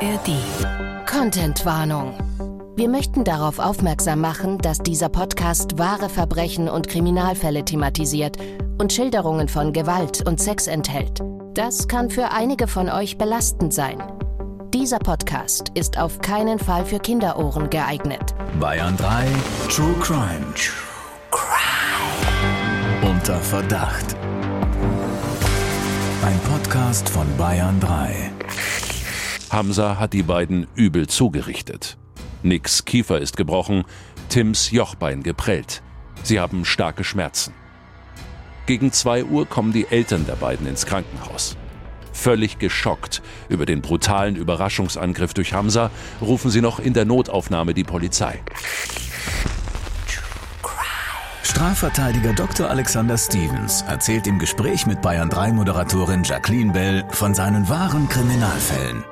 ARD. Contentwarnung. Wir möchten darauf aufmerksam machen, dass dieser Podcast wahre Verbrechen und Kriminalfälle thematisiert und Schilderungen von Gewalt und Sex enthält. Das kann für einige von euch belastend sein. Dieser Podcast ist auf keinen Fall für Kinderohren geeignet. Bayern 3 True Crime. True Crime. Unter Verdacht. Ein Podcast von Bayern 3. Hamza hat die beiden übel zugerichtet. Nicks Kiefer ist gebrochen, Tims Jochbein geprellt. Sie haben starke Schmerzen. Gegen 2 Uhr kommen die Eltern der beiden ins Krankenhaus. Völlig geschockt über den brutalen Überraschungsangriff durch Hamza, rufen sie noch in der Notaufnahme die Polizei. Strafverteidiger Dr. Alexander Stevens erzählt im Gespräch mit Bayern 3 Moderatorin Jacqueline Bell von seinen wahren Kriminalfällen.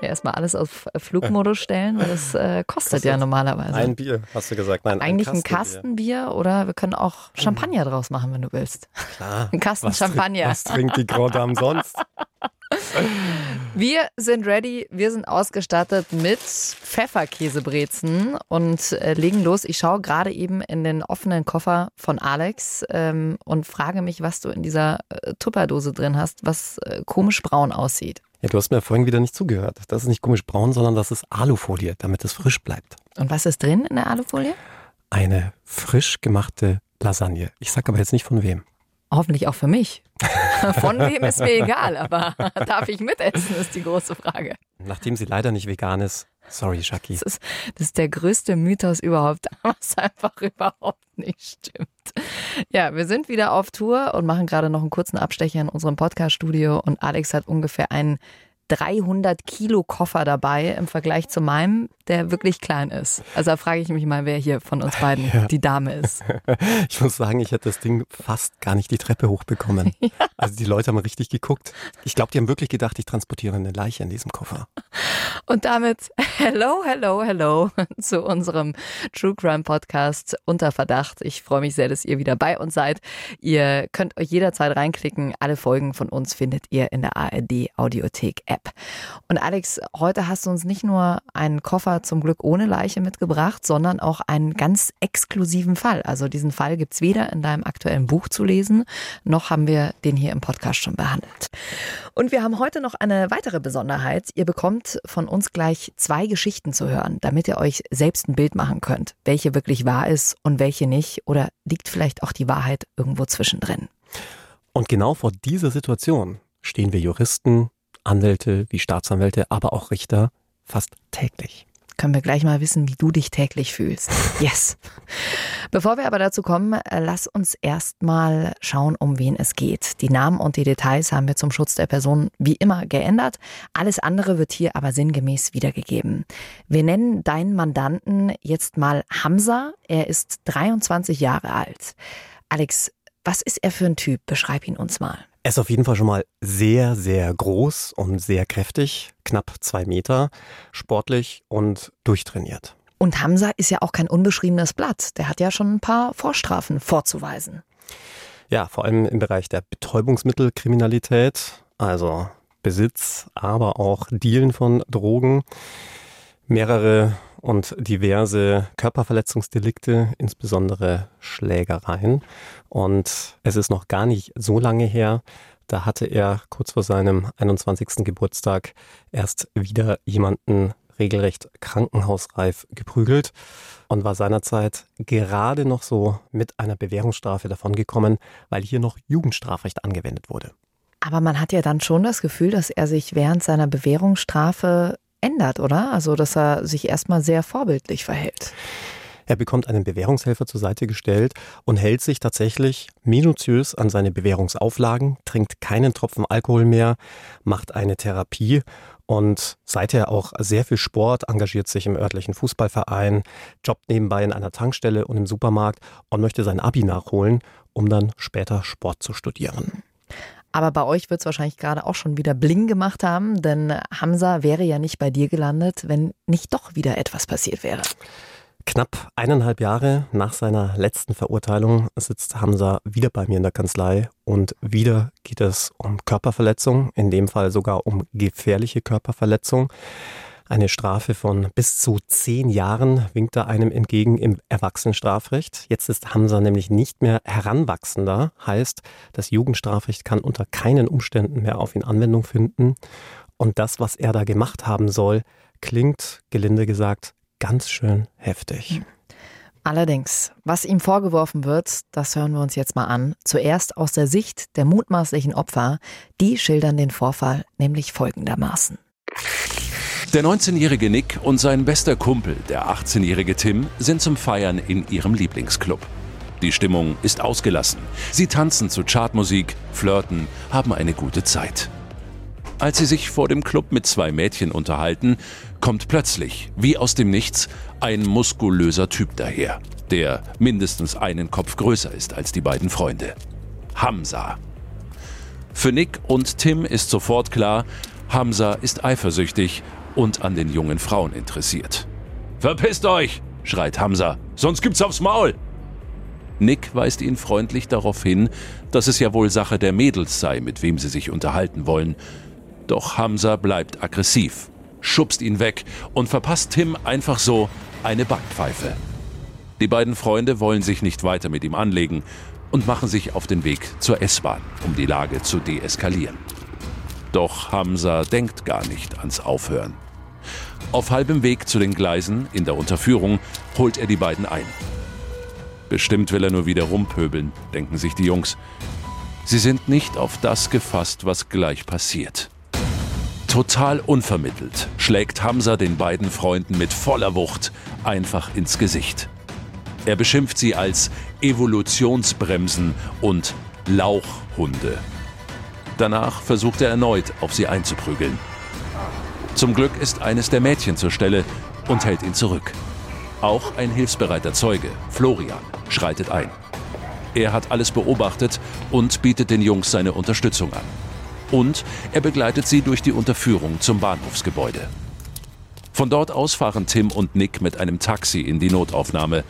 Ja, erstmal alles auf Flugmodus stellen, weil das äh, kostet, kostet, ja normalerweise. Ein Bier, hast du gesagt. Nein, Eigentlich ein Kastenbier. ein Kastenbier oder wir können auch Champagner draus machen, wenn du willst. Klar. Ein Kasten was Champagner. Trink, was trinkt die Grand Dame sonst? Wir sind ready, wir sind ausgestattet mit Pfefferkäsebrezen und äh, legen los. Ich schaue gerade eben in den offenen Koffer von Alex ähm, und frage mich, was du in dieser äh, Tupperdose drin hast, was äh, komisch braun aussieht. Ja, du hast mir vorhin wieder nicht zugehört. Das ist nicht komisch braun, sondern das ist Alufolie, damit es frisch bleibt. Und was ist drin in der Alufolie? Eine frisch gemachte Lasagne. Ich sag aber jetzt nicht von wem. Hoffentlich auch für mich. Von wem ist mir egal, aber darf ich mitessen, ist die große Frage. Nachdem sie leider nicht vegan ist, sorry, Shaki. Das ist, das ist der größte Mythos überhaupt, was einfach überhaupt nicht stimmt. Ja, wir sind wieder auf Tour und machen gerade noch einen kurzen Abstecher in unserem Podcast-Studio und Alex hat ungefähr einen 300 Kilo Koffer dabei im Vergleich zu meinem, der wirklich klein ist. Also da frage ich mich mal, wer hier von uns beiden ja. die Dame ist. Ich muss sagen, ich hätte das Ding fast gar nicht die Treppe hochbekommen. Ja. Also die Leute haben richtig geguckt. Ich glaube, die haben wirklich gedacht, ich transportiere eine Leiche in diesem Koffer. Und damit hello, hello, hello zu unserem True Crime Podcast unter Verdacht. Ich freue mich sehr, dass ihr wieder bei uns seid. Ihr könnt euch jederzeit reinklicken. Alle Folgen von uns findet ihr in der ARD Audiothek App. App. Und Alex, heute hast du uns nicht nur einen Koffer zum Glück ohne Leiche mitgebracht, sondern auch einen ganz exklusiven Fall. Also diesen Fall gibt es weder in deinem aktuellen Buch zu lesen, noch haben wir den hier im Podcast schon behandelt. Und wir haben heute noch eine weitere Besonderheit. Ihr bekommt von uns gleich zwei Geschichten zu hören, damit ihr euch selbst ein Bild machen könnt, welche wirklich wahr ist und welche nicht. Oder liegt vielleicht auch die Wahrheit irgendwo zwischendrin. Und genau vor dieser Situation stehen wir Juristen, Anwälte wie Staatsanwälte, aber auch Richter fast täglich. Können wir gleich mal wissen, wie du dich täglich fühlst. Yes. Bevor wir aber dazu kommen, äh, lass uns erst mal schauen, um wen es geht. Die Namen und die Details haben wir zum Schutz der Person wie immer geändert. Alles andere wird hier aber sinngemäß wiedergegeben. Wir nennen deinen Mandanten jetzt mal Hamza. Er ist 23 Jahre alt. Alex, was ist er für ein Typ? Beschreib ihn uns mal. Er ist auf jeden Fall schon mal sehr, sehr groß und sehr kräftig, knapp zwei Meter, sportlich und durchtrainiert. Und Hamza ist ja auch kein unbeschriebenes Blatt. Der hat ja schon ein paar Vorstrafen vorzuweisen. Ja, vor allem im Bereich der Betäubungsmittelkriminalität, also Besitz, aber auch Dealen von Drogen, mehrere und diverse Körperverletzungsdelikte, insbesondere Schlägereien. Und es ist noch gar nicht so lange her, da hatte er kurz vor seinem 21. Geburtstag erst wieder jemanden regelrecht krankenhausreif geprügelt und war seinerzeit gerade noch so mit einer Bewährungsstrafe davongekommen, weil hier noch Jugendstrafrecht angewendet wurde. Aber man hat ja dann schon das Gefühl, dass er sich während seiner Bewährungsstrafe ändert, oder? Also, dass er sich erstmal sehr vorbildlich verhält. Er bekommt einen Bewährungshelfer zur Seite gestellt und hält sich tatsächlich minutiös an seine Bewährungsauflagen, trinkt keinen Tropfen Alkohol mehr, macht eine Therapie und seither auch sehr viel Sport, engagiert sich im örtlichen Fußballverein, jobbt nebenbei in einer Tankstelle und im Supermarkt und möchte sein Abi nachholen, um dann später Sport zu studieren. Aber bei euch wird es wahrscheinlich gerade auch schon wieder bling gemacht haben, denn Hamza wäre ja nicht bei dir gelandet, wenn nicht doch wieder etwas passiert wäre. Knapp eineinhalb Jahre nach seiner letzten Verurteilung sitzt Hamza wieder bei mir in der Kanzlei und wieder geht es um Körperverletzung, in dem Fall sogar um gefährliche Körperverletzung. Eine Strafe von bis zu zehn Jahren winkt da einem entgegen im Erwachsenenstrafrecht. Jetzt ist Hamza nämlich nicht mehr Heranwachsender, heißt, das Jugendstrafrecht kann unter keinen Umständen mehr auf ihn Anwendung finden. Und das, was er da gemacht haben soll, klingt, gelinde gesagt, ganz schön heftig. Allerdings, was ihm vorgeworfen wird, das hören wir uns jetzt mal an. Zuerst aus der Sicht der mutmaßlichen Opfer. Die schildern den Vorfall nämlich folgendermaßen. Der 19-jährige Nick und sein bester Kumpel, der 18-jährige Tim, sind zum Feiern in ihrem Lieblingsclub. Die Stimmung ist ausgelassen. Sie tanzen zu Chartmusik, flirten, haben eine gute Zeit. Als sie sich vor dem Club mit zwei Mädchen unterhalten, kommt plötzlich, wie aus dem Nichts, ein muskulöser Typ daher, der mindestens einen Kopf größer ist als die beiden Freunde. Hamza. Für Nick und Tim ist sofort klar, Hamza ist eifersüchtig und an den jungen Frauen interessiert. Verpisst euch, schreit Hamza, sonst gibt's aufs Maul. Nick weist ihn freundlich darauf hin, dass es ja wohl Sache der Mädels sei, mit wem sie sich unterhalten wollen. Doch Hamza bleibt aggressiv, schubst ihn weg und verpasst Tim einfach so eine Backpfeife. Die beiden Freunde wollen sich nicht weiter mit ihm anlegen und machen sich auf den Weg zur S-Bahn, um die Lage zu deeskalieren. Doch Hamza denkt gar nicht ans Aufhören. Auf halbem Weg zu den Gleisen in der Unterführung holt er die beiden ein. Bestimmt will er nur wieder rumpöbeln, denken sich die Jungs. Sie sind nicht auf das gefasst, was gleich passiert. Total unvermittelt schlägt Hamza den beiden Freunden mit voller Wucht einfach ins Gesicht. Er beschimpft sie als Evolutionsbremsen und Lauchhunde. Danach versucht er erneut, auf sie einzuprügeln. Zum Glück ist eines der Mädchen zur Stelle und hält ihn zurück. Auch ein hilfsbereiter Zeuge, Florian, schreitet ein. Er hat alles beobachtet und bietet den Jungs seine Unterstützung an. Und er begleitet sie durch die Unterführung zum Bahnhofsgebäude. Von dort aus fahren Tim und Nick mit einem Taxi in die Notaufnahme.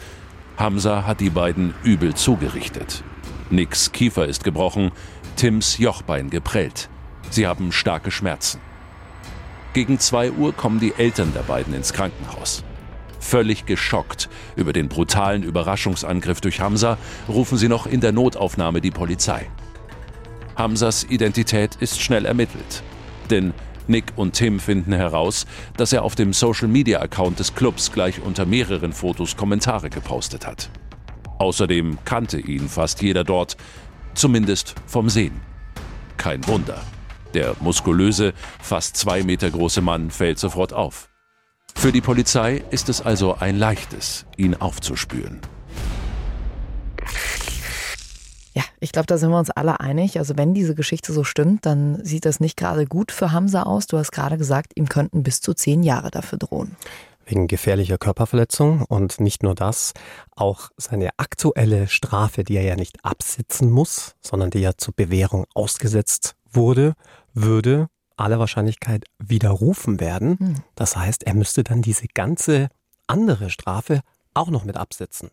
Hamza hat die beiden übel zugerichtet. Nicks Kiefer ist gebrochen, Tims Jochbein geprellt. Sie haben starke Schmerzen. Gegen 2 Uhr kommen die Eltern der beiden ins Krankenhaus. Völlig geschockt über den brutalen Überraschungsangriff durch Hamza, rufen sie noch in der Notaufnahme die Polizei. Hamzas Identität ist schnell ermittelt. Denn Nick und Tim finden heraus, dass er auf dem Social-Media-Account des Clubs gleich unter mehreren Fotos Kommentare gepostet hat. Außerdem kannte ihn fast jeder dort, zumindest vom Sehen. Kein Wunder. Der muskulöse, fast zwei Meter große Mann fällt sofort auf. Für die Polizei ist es also ein leichtes, ihn aufzuspüren. Ja, ich glaube, da sind wir uns alle einig. Also wenn diese Geschichte so stimmt, dann sieht das nicht gerade gut für Hamza aus. Du hast gerade gesagt, ihm könnten bis zu zehn Jahre dafür drohen. Wegen gefährlicher Körperverletzung und nicht nur das, auch seine aktuelle Strafe, die er ja nicht absitzen muss, sondern die ja zur Bewährung ausgesetzt wurde, würde aller Wahrscheinlichkeit widerrufen werden. Hm. Das heißt, er müsste dann diese ganze andere Strafe auch noch mit absitzen.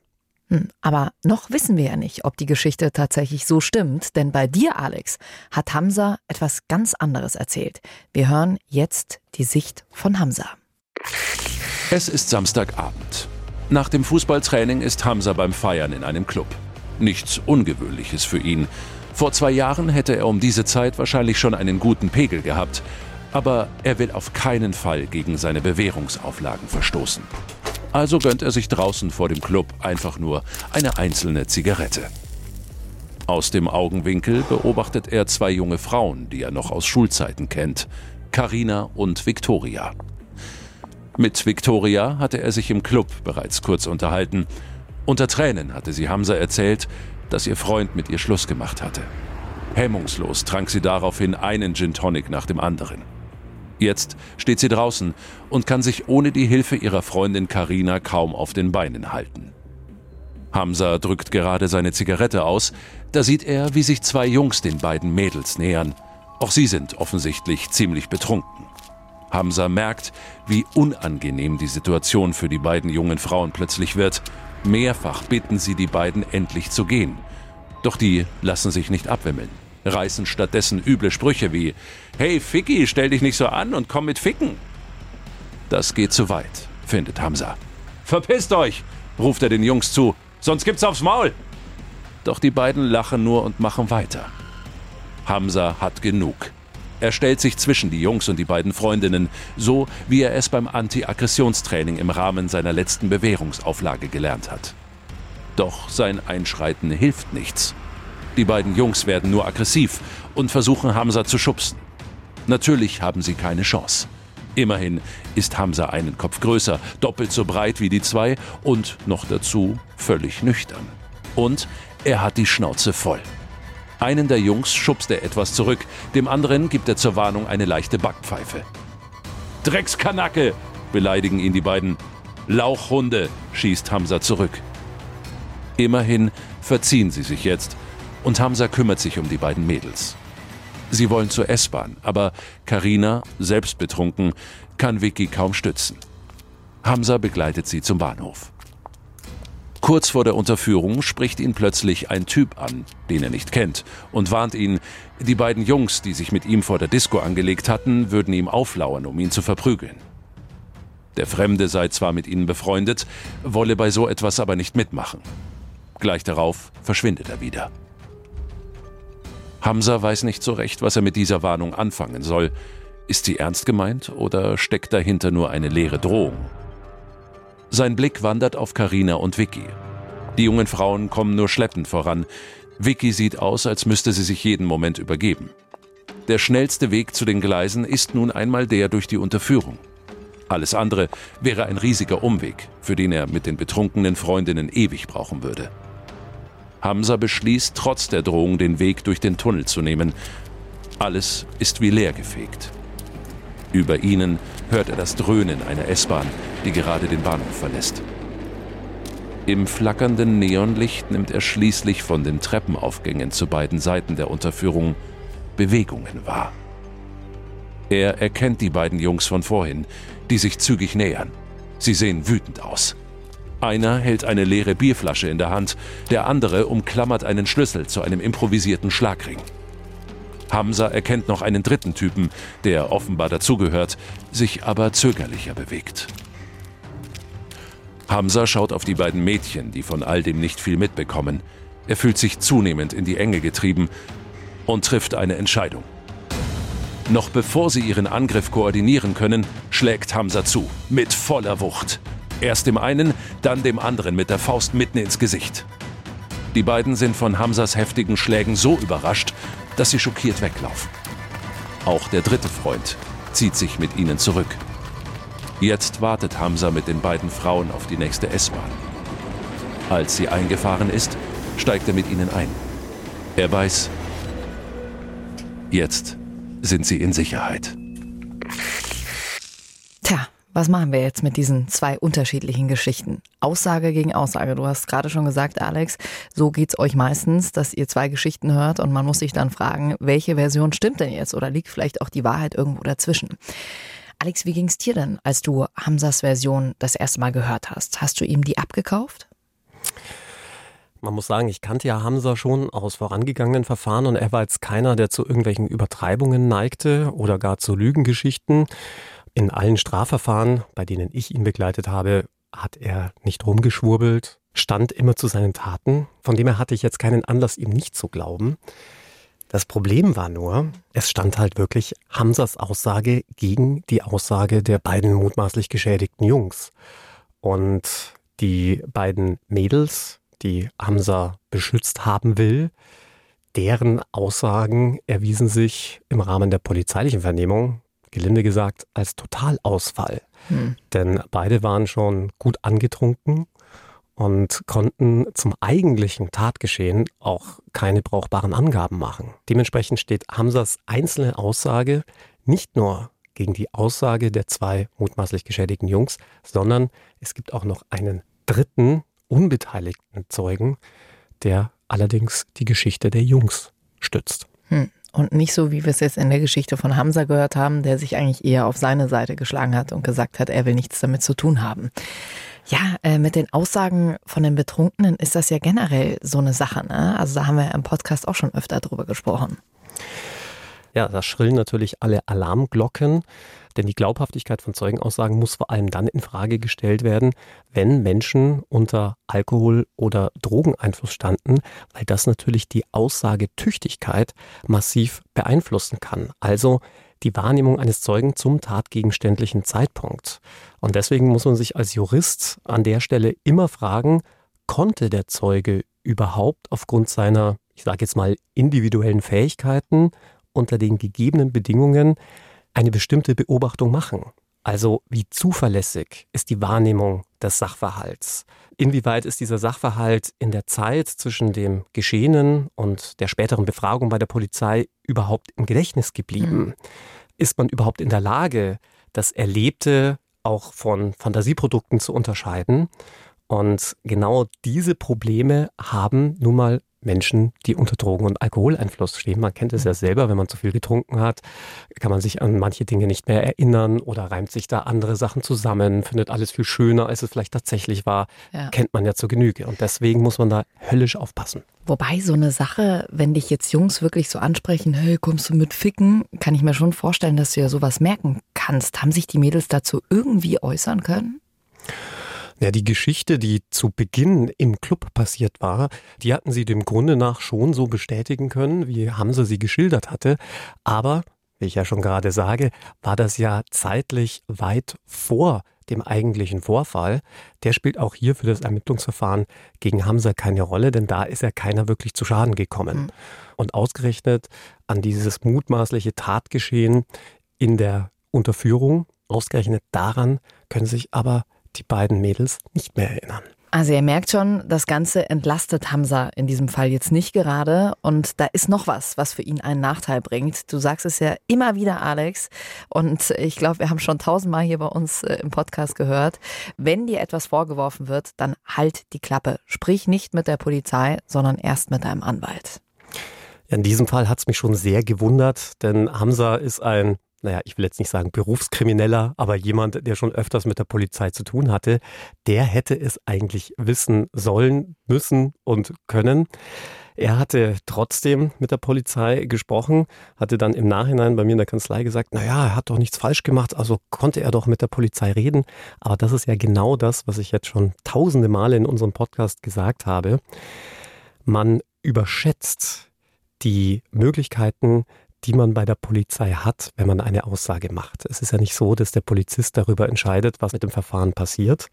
Hm, aber noch wissen wir ja nicht, ob die Geschichte tatsächlich so stimmt, denn bei dir, Alex, hat Hamza etwas ganz anderes erzählt. Wir hören jetzt die Sicht von Hamza. Es ist Samstagabend. Nach dem Fußballtraining ist Hamza beim Feiern in einem Club. Nichts Ungewöhnliches für ihn. Vor zwei Jahren hätte er um diese Zeit wahrscheinlich schon einen guten Pegel gehabt, aber er will auf keinen Fall gegen seine Bewährungsauflagen verstoßen. Also gönnt er sich draußen vor dem Club einfach nur eine einzelne Zigarette. Aus dem Augenwinkel beobachtet er zwei junge Frauen, die er noch aus Schulzeiten kennt, Karina und Victoria. Mit Victoria hatte er sich im Club bereits kurz unterhalten. Unter Tränen hatte sie Hamza erzählt, dass ihr Freund mit ihr Schluss gemacht hatte. Hemmungslos trank sie daraufhin einen Gin Tonic nach dem anderen. Jetzt steht sie draußen und kann sich ohne die Hilfe ihrer Freundin Karina kaum auf den Beinen halten. Hamza drückt gerade seine Zigarette aus, da sieht er, wie sich zwei Jungs den beiden Mädels nähern. Auch sie sind offensichtlich ziemlich betrunken. Hamza merkt, wie unangenehm die Situation für die beiden jungen Frauen plötzlich wird Mehrfach bitten sie die beiden endlich zu gehen. Doch die lassen sich nicht abwimmeln, reißen stattdessen üble Sprüche wie Hey Ficky, stell dich nicht so an und komm mit Ficken. Das geht zu weit, findet Hamza. Verpisst euch, ruft er den Jungs zu, sonst gibt's aufs Maul. Doch die beiden lachen nur und machen weiter. Hamza hat genug. Er stellt sich zwischen die Jungs und die beiden Freundinnen, so wie er es beim Anti-Aggressionstraining im Rahmen seiner letzten Bewährungsauflage gelernt hat. Doch sein Einschreiten hilft nichts. Die beiden Jungs werden nur aggressiv und versuchen Hamza zu schubsen. Natürlich haben sie keine Chance. Immerhin ist Hamza einen Kopf größer, doppelt so breit wie die zwei und noch dazu völlig nüchtern. Und er hat die Schnauze voll. Einen der Jungs schubst er etwas zurück, dem anderen gibt er zur Warnung eine leichte Backpfeife. Dreckskanacke! beleidigen ihn die beiden. Lauchhunde! schießt Hamza zurück. Immerhin verziehen sie sich jetzt und Hamza kümmert sich um die beiden Mädels. Sie wollen zur S-Bahn, aber Karina, selbst betrunken, kann Vicky kaum stützen. Hamza begleitet sie zum Bahnhof. Kurz vor der Unterführung spricht ihn plötzlich ein Typ an, den er nicht kennt, und warnt ihn, die beiden Jungs, die sich mit ihm vor der Disco angelegt hatten, würden ihm auflauern, um ihn zu verprügeln. Der Fremde sei zwar mit ihnen befreundet, wolle bei so etwas aber nicht mitmachen. Gleich darauf verschwindet er wieder. Hamza weiß nicht so recht, was er mit dieser Warnung anfangen soll. Ist sie ernst gemeint oder steckt dahinter nur eine leere Drohung? Sein Blick wandert auf Karina und Vicky. Die jungen Frauen kommen nur schleppend voran. Vicky sieht aus, als müsste sie sich jeden Moment übergeben. Der schnellste Weg zu den Gleisen ist nun einmal der durch die Unterführung. Alles andere wäre ein riesiger Umweg, für den er mit den betrunkenen Freundinnen ewig brauchen würde. Hamza beschließt, trotz der Drohung den Weg durch den Tunnel zu nehmen. Alles ist wie leergefegt. Über ihnen hört er das Dröhnen einer S-Bahn, die gerade den Bahnhof verlässt. Im flackernden Neonlicht nimmt er schließlich von den Treppenaufgängen zu beiden Seiten der Unterführung Bewegungen wahr. Er erkennt die beiden Jungs von vorhin, die sich zügig nähern. Sie sehen wütend aus. Einer hält eine leere Bierflasche in der Hand, der andere umklammert einen Schlüssel zu einem improvisierten Schlagring. Hamza erkennt noch einen dritten Typen, der offenbar dazugehört, sich aber zögerlicher bewegt. Hamza schaut auf die beiden Mädchen, die von all dem nicht viel mitbekommen. Er fühlt sich zunehmend in die Enge getrieben und trifft eine Entscheidung. Noch bevor sie ihren Angriff koordinieren können, schlägt Hamza zu, mit voller Wucht. Erst dem einen, dann dem anderen mit der Faust mitten ins Gesicht. Die beiden sind von Hamsas heftigen Schlägen so überrascht, dass sie schockiert weglaufen. Auch der dritte Freund zieht sich mit ihnen zurück. Jetzt wartet Hamza mit den beiden Frauen auf die nächste S-Bahn. Als sie eingefahren ist, steigt er mit ihnen ein. Er weiß, jetzt sind sie in Sicherheit. Was machen wir jetzt mit diesen zwei unterschiedlichen Geschichten? Aussage gegen Aussage. Du hast gerade schon gesagt, Alex, so geht's euch meistens, dass ihr zwei Geschichten hört und man muss sich dann fragen, welche Version stimmt denn jetzt oder liegt vielleicht auch die Wahrheit irgendwo dazwischen? Alex, wie ging's dir denn, als du Hamsas Version das erste Mal gehört hast? Hast du ihm die abgekauft? Man muss sagen, ich kannte ja Hamza schon aus vorangegangenen Verfahren und er war jetzt keiner, der zu irgendwelchen Übertreibungen neigte oder gar zu Lügengeschichten. In allen Strafverfahren, bei denen ich ihn begleitet habe, hat er nicht rumgeschwurbelt, stand immer zu seinen Taten. Von dem her hatte ich jetzt keinen Anlass, ihm nicht zu glauben. Das Problem war nur, es stand halt wirklich Hamsas Aussage gegen die Aussage der beiden mutmaßlich geschädigten Jungs. Und die beiden Mädels, die Hamza beschützt haben will, deren Aussagen erwiesen sich im Rahmen der polizeilichen Vernehmung gelinde gesagt, als Totalausfall. Hm. Denn beide waren schon gut angetrunken und konnten zum eigentlichen Tatgeschehen auch keine brauchbaren Angaben machen. Dementsprechend steht Hamsas einzelne Aussage nicht nur gegen die Aussage der zwei mutmaßlich geschädigten Jungs, sondern es gibt auch noch einen dritten unbeteiligten Zeugen, der allerdings die Geschichte der Jungs stützt. Hm. Und nicht so, wie wir es jetzt in der Geschichte von Hamza gehört haben, der sich eigentlich eher auf seine Seite geschlagen hat und gesagt hat, er will nichts damit zu tun haben. Ja, äh, mit den Aussagen von den Betrunkenen ist das ja generell so eine Sache. Ne? Also da haben wir im Podcast auch schon öfter drüber gesprochen. Ja, da schrillen natürlich alle Alarmglocken, denn die Glaubhaftigkeit von Zeugenaussagen muss vor allem dann in Frage gestellt werden, wenn Menschen unter Alkohol- oder Drogeneinfluss standen, weil das natürlich die Aussagetüchtigkeit massiv beeinflussen kann. Also die Wahrnehmung eines Zeugen zum tatgegenständlichen Zeitpunkt. Und deswegen muss man sich als Jurist an der Stelle immer fragen, konnte der Zeuge überhaupt aufgrund seiner, ich sage jetzt mal, individuellen Fähigkeiten unter den gegebenen Bedingungen eine bestimmte Beobachtung machen? Also wie zuverlässig ist die Wahrnehmung des Sachverhalts? Inwieweit ist dieser Sachverhalt in der Zeit zwischen dem Geschehenen und der späteren Befragung bei der Polizei überhaupt im Gedächtnis geblieben? Mhm. Ist man überhaupt in der Lage, das Erlebte auch von Fantasieprodukten zu unterscheiden? Und genau diese Probleme haben nun mal Menschen, die unter Drogen- und Alkoholeinfluss stehen. Man kennt es ja selber, wenn man zu viel getrunken hat, kann man sich an manche Dinge nicht mehr erinnern oder reimt sich da andere Sachen zusammen, findet alles viel schöner, als es vielleicht tatsächlich war. Ja. Kennt man ja zur Genüge. Und deswegen muss man da höllisch aufpassen. Wobei so eine Sache, wenn dich jetzt Jungs wirklich so ansprechen, hey, kommst du mit Ficken, kann ich mir schon vorstellen, dass du ja sowas merken kannst. Haben sich die Mädels dazu irgendwie äußern können? Ja, die Geschichte, die zu Beginn im Club passiert war, die hatten sie dem Grunde nach schon so bestätigen können, wie Hamza sie geschildert hatte. Aber, wie ich ja schon gerade sage, war das ja zeitlich weit vor dem eigentlichen Vorfall. Der spielt auch hier für das Ermittlungsverfahren gegen Hamza keine Rolle, denn da ist ja keiner wirklich zu Schaden gekommen. Mhm. Und ausgerechnet an dieses mutmaßliche Tatgeschehen in der Unterführung, ausgerechnet daran können sich aber die beiden Mädels nicht mehr erinnern. Also ihr merkt schon, das Ganze entlastet Hamza in diesem Fall jetzt nicht gerade. Und da ist noch was, was für ihn einen Nachteil bringt. Du sagst es ja immer wieder, Alex. Und ich glaube, wir haben schon tausendmal hier bei uns äh, im Podcast gehört. Wenn dir etwas vorgeworfen wird, dann halt die Klappe. Sprich nicht mit der Polizei, sondern erst mit deinem Anwalt. In diesem Fall hat es mich schon sehr gewundert, denn Hamza ist ein naja, ich will jetzt nicht sagen Berufskrimineller, aber jemand, der schon öfters mit der Polizei zu tun hatte, der hätte es eigentlich wissen sollen, müssen und können. Er hatte trotzdem mit der Polizei gesprochen, hatte dann im Nachhinein bei mir in der Kanzlei gesagt, naja, er hat doch nichts falsch gemacht, also konnte er doch mit der Polizei reden. Aber das ist ja genau das, was ich jetzt schon tausende Male in unserem Podcast gesagt habe. Man überschätzt die Möglichkeiten, die man bei der Polizei hat, wenn man eine Aussage macht. Es ist ja nicht so, dass der Polizist darüber entscheidet, was mit dem Verfahren passiert,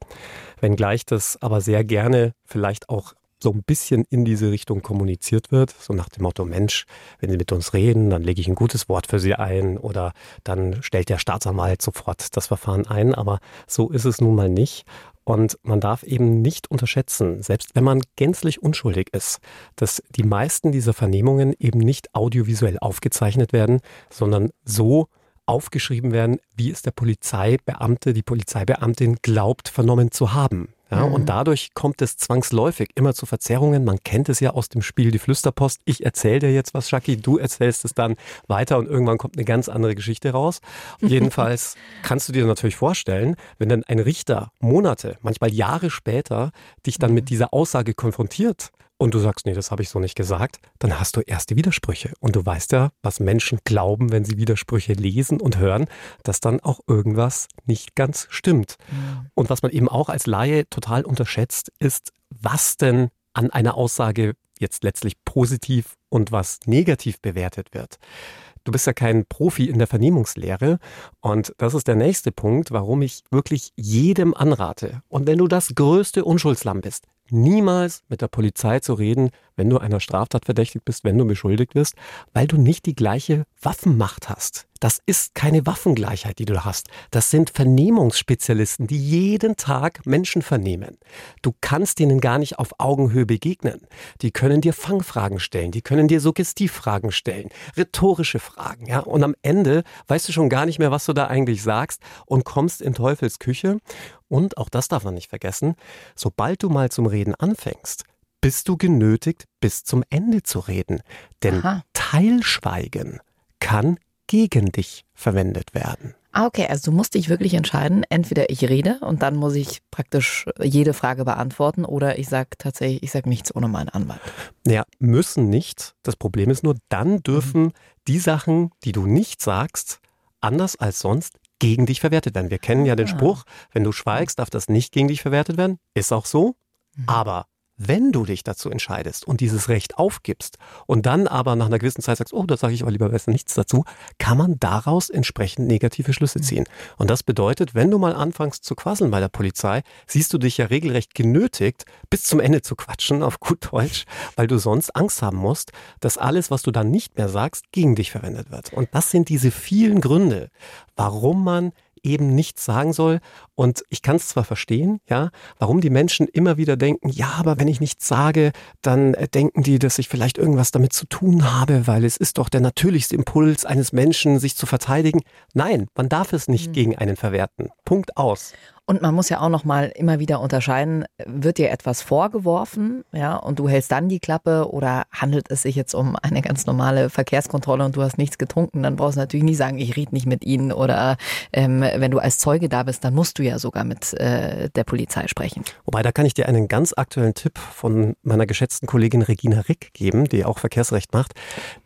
wenngleich das aber sehr gerne vielleicht auch so ein bisschen in diese Richtung kommuniziert wird, so nach dem Motto, Mensch, wenn Sie mit uns reden, dann lege ich ein gutes Wort für Sie ein oder dann stellt der Staatsanwalt sofort das Verfahren ein, aber so ist es nun mal nicht. Und man darf eben nicht unterschätzen, selbst wenn man gänzlich unschuldig ist, dass die meisten dieser Vernehmungen eben nicht audiovisuell aufgezeichnet werden, sondern so aufgeschrieben werden, wie es der Polizeibeamte, die Polizeibeamtin glaubt, vernommen zu haben. Ja, mhm. Und dadurch kommt es zwangsläufig immer zu Verzerrungen. Man kennt es ja aus dem Spiel Die Flüsterpost. Ich erzähle dir jetzt was, Shaki, du erzählst es dann weiter und irgendwann kommt eine ganz andere Geschichte raus. Jedenfalls kannst du dir natürlich vorstellen, wenn dann ein Richter Monate, manchmal Jahre später dich dann mit mhm. dieser Aussage konfrontiert und du sagst, nee, das habe ich so nicht gesagt, dann hast du erste Widersprüche. Und du weißt ja, was Menschen glauben, wenn sie Widersprüche lesen und hören, dass dann auch irgendwas nicht ganz stimmt. Ja. Und was man eben auch als Laie total unterschätzt, ist, was denn an einer Aussage jetzt letztlich positiv und was negativ bewertet wird. Du bist ja kein Profi in der Vernehmungslehre und das ist der nächste Punkt, warum ich wirklich jedem anrate. Und wenn du das größte Unschuldslamm bist, niemals mit der Polizei zu reden, wenn du einer Straftat verdächtigt bist, wenn du beschuldigt wirst, weil du nicht die gleiche Waffenmacht hast. Das ist keine Waffengleichheit, die du hast. Das sind Vernehmungsspezialisten, die jeden Tag Menschen vernehmen. Du kannst ihnen gar nicht auf Augenhöhe begegnen. Die können dir Fangfragen stellen, die können dir Suggestivfragen stellen, rhetorische Fragen, ja. Und am Ende weißt du schon gar nicht mehr, was du da eigentlich sagst und kommst in Teufels Küche. Und auch das darf man nicht vergessen, sobald du mal zum Reden anfängst, bist du genötigt, bis zum Ende zu reden. Denn Aha. Teilschweigen kann gegen dich verwendet werden. Ah, okay, also du musst dich wirklich entscheiden, entweder ich rede und dann muss ich praktisch jede Frage beantworten oder ich sage tatsächlich, ich sage nichts ohne meinen Anwalt. Naja, müssen nicht. Das Problem ist nur, dann dürfen mhm. die Sachen, die du nicht sagst, anders als sonst gegen dich verwertet werden. Wir kennen ja den ah. Spruch, wenn du schweigst, darf das nicht gegen dich verwertet werden. Ist auch so. Mhm. Aber wenn du dich dazu entscheidest und dieses Recht aufgibst und dann aber nach einer gewissen Zeit sagst, oh, da sage ich aber lieber besser nichts dazu, kann man daraus entsprechend negative Schlüsse ziehen. Und das bedeutet, wenn du mal anfängst zu quasseln bei der Polizei, siehst du dich ja regelrecht genötigt, bis zum Ende zu quatschen, auf gut Deutsch, weil du sonst Angst haben musst, dass alles, was du dann nicht mehr sagst, gegen dich verwendet wird. Und das sind diese vielen Gründe, warum man eben nichts sagen soll. Und ich kann es zwar verstehen, ja, warum die Menschen immer wieder denken, ja, aber wenn ich nichts sage, dann äh, denken die, dass ich vielleicht irgendwas damit zu tun habe, weil es ist doch der natürlichste Impuls eines Menschen, sich zu verteidigen. Nein, man darf es nicht mhm. gegen einen verwerten. Punkt aus. Und man muss ja auch noch mal immer wieder unterscheiden, wird dir etwas vorgeworfen, ja, und du hältst dann die Klappe oder handelt es sich jetzt um eine ganz normale Verkehrskontrolle und du hast nichts getrunken, dann brauchst du natürlich nie sagen, ich rede nicht mit ihnen oder ähm, wenn du als Zeuge da bist, dann musst du ja sogar mit äh, der Polizei sprechen. Wobei, da kann ich dir einen ganz aktuellen Tipp von meiner geschätzten Kollegin Regina Rick geben, die auch Verkehrsrecht macht.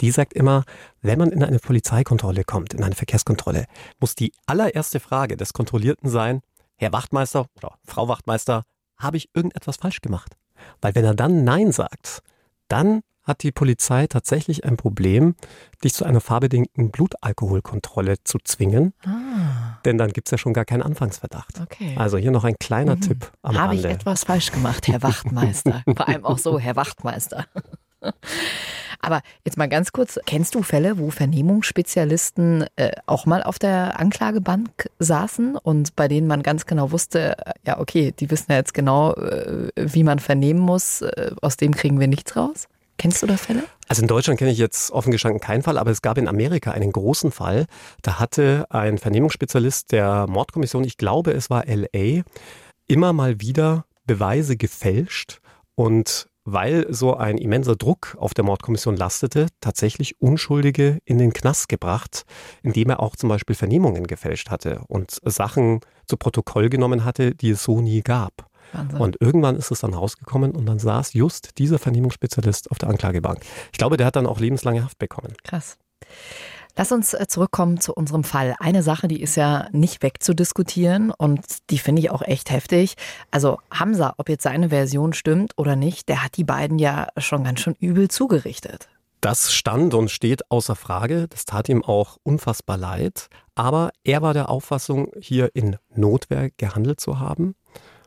Die sagt immer, wenn man in eine Polizeikontrolle kommt, in eine Verkehrskontrolle, muss die allererste Frage des Kontrollierten sein, Herr Wachtmeister oder Frau Wachtmeister, habe ich irgendetwas falsch gemacht? Weil wenn er dann Nein sagt, dann hat die Polizei tatsächlich ein Problem, dich zu einer fahrbedingten Blutalkoholkontrolle zu zwingen. Ah. Denn dann gibt es ja schon gar keinen Anfangsverdacht. Okay. Also hier noch ein kleiner mhm. Tipp am Habe ich etwas falsch gemacht, Herr Wachtmeister? Vor allem auch so, Herr Wachtmeister. Aber jetzt mal ganz kurz, kennst du Fälle, wo Vernehmungsspezialisten äh, auch mal auf der Anklagebank saßen und bei denen man ganz genau wusste, äh, ja, okay, die wissen ja jetzt genau, äh, wie man vernehmen muss, äh, aus dem kriegen wir nichts raus? Kennst du da Fälle? Also in Deutschland kenne ich jetzt offen gestanden keinen Fall, aber es gab in Amerika einen großen Fall. Da hatte ein Vernehmungsspezialist der Mordkommission, ich glaube es war LA, immer mal wieder Beweise gefälscht und weil so ein immenser Druck auf der Mordkommission lastete, tatsächlich Unschuldige in den Knast gebracht, indem er auch zum Beispiel Vernehmungen gefälscht hatte und Sachen zu Protokoll genommen hatte, die es so nie gab. Wahnsinn. Und irgendwann ist es dann rausgekommen und dann saß just dieser Vernehmungsspezialist auf der Anklagebank. Ich glaube, der hat dann auch lebenslange Haft bekommen. Krass. Lass uns äh, zurückkommen zu unserem Fall. Eine Sache, die ist ja nicht wegzudiskutieren und die finde ich auch echt heftig. Also Hamza, ob jetzt seine Version stimmt oder nicht, der hat die beiden ja schon ganz schön übel zugerichtet. Das stand und steht außer Frage. Das tat ihm auch unfassbar leid. Aber er war der Auffassung, hier in Notwehr gehandelt zu haben.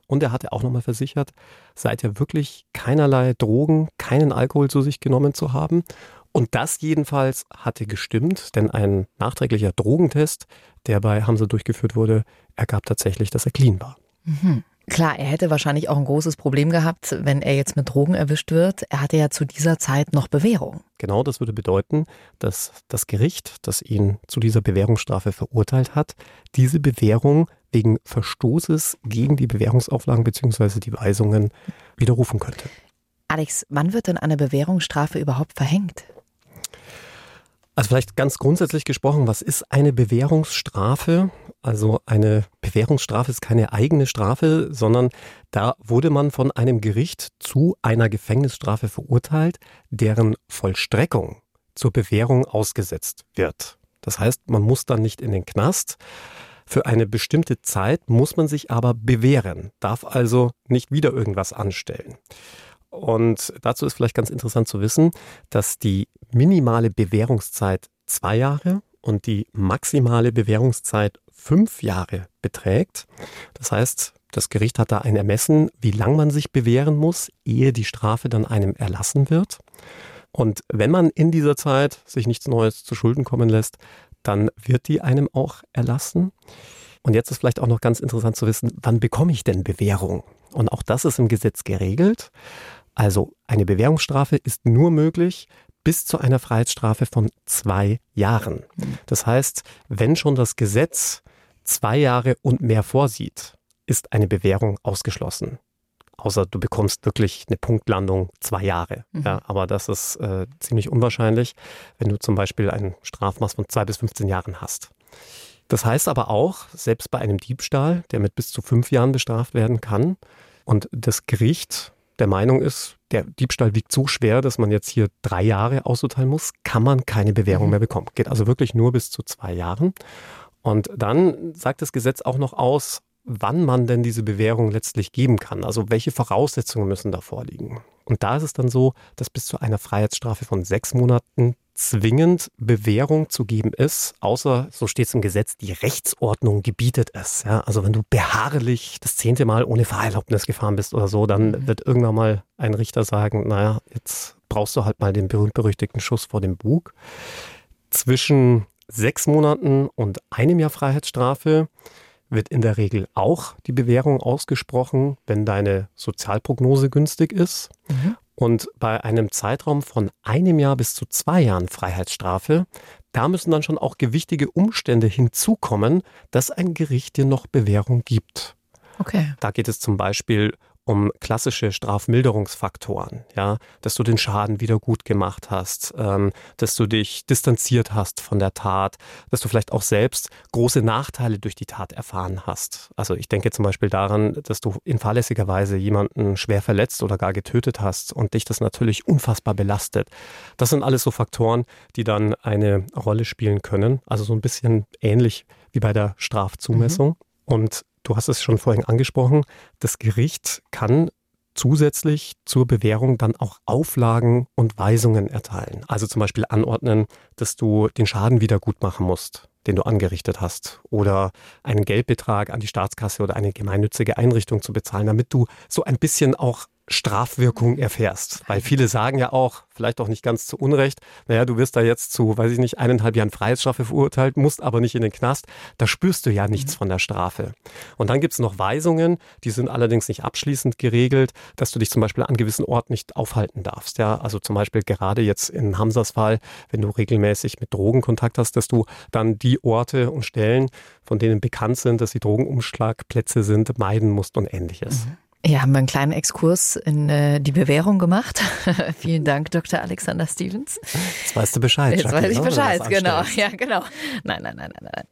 Und er hatte auch nochmal versichert, seither wirklich keinerlei Drogen, keinen Alkohol zu sich genommen zu haben. Und das jedenfalls hatte gestimmt, denn ein nachträglicher Drogentest, der bei Hamza durchgeführt wurde, ergab tatsächlich, dass er clean war. Mhm. Klar, er hätte wahrscheinlich auch ein großes Problem gehabt, wenn er jetzt mit Drogen erwischt wird. Er hatte ja zu dieser Zeit noch Bewährung. Genau, das würde bedeuten, dass das Gericht, das ihn zu dieser Bewährungsstrafe verurteilt hat, diese Bewährung wegen Verstoßes gegen die Bewährungsauflagen bzw. die Weisungen widerrufen könnte. Alex, wann wird denn eine Bewährungsstrafe überhaupt verhängt? Also vielleicht ganz grundsätzlich gesprochen, was ist eine Bewährungsstrafe? Also eine Bewährungsstrafe ist keine eigene Strafe, sondern da wurde man von einem Gericht zu einer Gefängnisstrafe verurteilt, deren Vollstreckung zur Bewährung ausgesetzt wird. Das heißt, man muss dann nicht in den Knast. Für eine bestimmte Zeit muss man sich aber bewähren, darf also nicht wieder irgendwas anstellen. Und dazu ist vielleicht ganz interessant zu wissen, dass die minimale Bewährungszeit zwei Jahre und die maximale Bewährungszeit fünf Jahre beträgt. Das heißt, das Gericht hat da ein Ermessen, wie lang man sich bewähren muss, ehe die Strafe dann einem erlassen wird. Und wenn man in dieser Zeit sich nichts Neues zu Schulden kommen lässt, dann wird die einem auch erlassen. Und jetzt ist vielleicht auch noch ganz interessant zu wissen, wann bekomme ich denn Bewährung? Und auch das ist im Gesetz geregelt. Also eine Bewährungsstrafe ist nur möglich bis zu einer Freiheitsstrafe von zwei Jahren. Das heißt, wenn schon das Gesetz zwei Jahre und mehr vorsieht, ist eine Bewährung ausgeschlossen. Außer du bekommst wirklich eine Punktlandung zwei Jahre. Mhm. Ja, aber das ist äh, ziemlich unwahrscheinlich, wenn du zum Beispiel ein Strafmaß von zwei bis 15 Jahren hast. Das heißt aber auch, selbst bei einem Diebstahl, der mit bis zu fünf Jahren bestraft werden kann, und das Gericht der Meinung ist, der Diebstahl wiegt so schwer, dass man jetzt hier drei Jahre ausurteilen muss, kann man keine Bewährung mhm. mehr bekommen. Geht also wirklich nur bis zu zwei Jahren. Und dann sagt das Gesetz auch noch aus, wann man denn diese Bewährung letztlich geben kann. Also welche Voraussetzungen müssen da vorliegen. Und da ist es dann so, dass bis zu einer Freiheitsstrafe von sechs Monaten zwingend Bewährung zu geben ist, außer, so steht es im Gesetz, die Rechtsordnung gebietet es. Ja, also wenn du beharrlich das zehnte Mal ohne Fahrerlaubnis gefahren bist oder so, dann mhm. wird irgendwann mal ein Richter sagen, naja, jetzt brauchst du halt mal den berühmt-berüchtigten Schuss vor dem Bug. Zwischen sechs Monaten und einem Jahr Freiheitsstrafe wird in der Regel auch die Bewährung ausgesprochen, wenn deine Sozialprognose günstig ist. Mhm. Und bei einem Zeitraum von einem Jahr bis zu zwei Jahren Freiheitsstrafe, da müssen dann schon auch gewichtige Umstände hinzukommen, dass ein Gericht dir noch Bewährung gibt. Okay. Da geht es zum Beispiel um klassische Strafmilderungsfaktoren, ja, dass du den Schaden wieder gut gemacht hast, ähm, dass du dich distanziert hast von der Tat, dass du vielleicht auch selbst große Nachteile durch die Tat erfahren hast. Also ich denke zum Beispiel daran, dass du in fahrlässiger Weise jemanden schwer verletzt oder gar getötet hast und dich das natürlich unfassbar belastet. Das sind alles so Faktoren, die dann eine Rolle spielen können. Also so ein bisschen ähnlich wie bei der Strafzumessung. Mhm. Und Du hast es schon vorhin angesprochen. Das Gericht kann zusätzlich zur Bewährung dann auch Auflagen und Weisungen erteilen. Also zum Beispiel anordnen, dass du den Schaden wieder gut machen musst, den du angerichtet hast. Oder einen Geldbetrag an die Staatskasse oder eine gemeinnützige Einrichtung zu bezahlen, damit du so ein bisschen auch Strafwirkung erfährst. Weil viele sagen ja auch, vielleicht auch nicht ganz zu Unrecht, naja, du wirst da jetzt zu, weiß ich nicht, eineinhalb Jahren Freiheitsstrafe verurteilt, musst aber nicht in den Knast. Da spürst du ja nichts mhm. von der Strafe. Und dann gibt's noch Weisungen, die sind allerdings nicht abschließend geregelt, dass du dich zum Beispiel an gewissen Orten nicht aufhalten darfst. Ja, also zum Beispiel gerade jetzt in Hamsas Fall, wenn du regelmäßig mit Drogen Kontakt hast, dass du dann die Orte und Stellen, von denen bekannt sind, dass sie Drogenumschlagplätze sind, meiden musst und ähnliches. Mhm. Ja, haben wir einen kleinen Exkurs in äh, die Bewährung gemacht. Vielen Dank, Dr. Alexander Stevens. Jetzt weißt du Bescheid. Jetzt weiß ich Bescheid, genau. Ja, genau. Nein, nein, nein, nein, nein.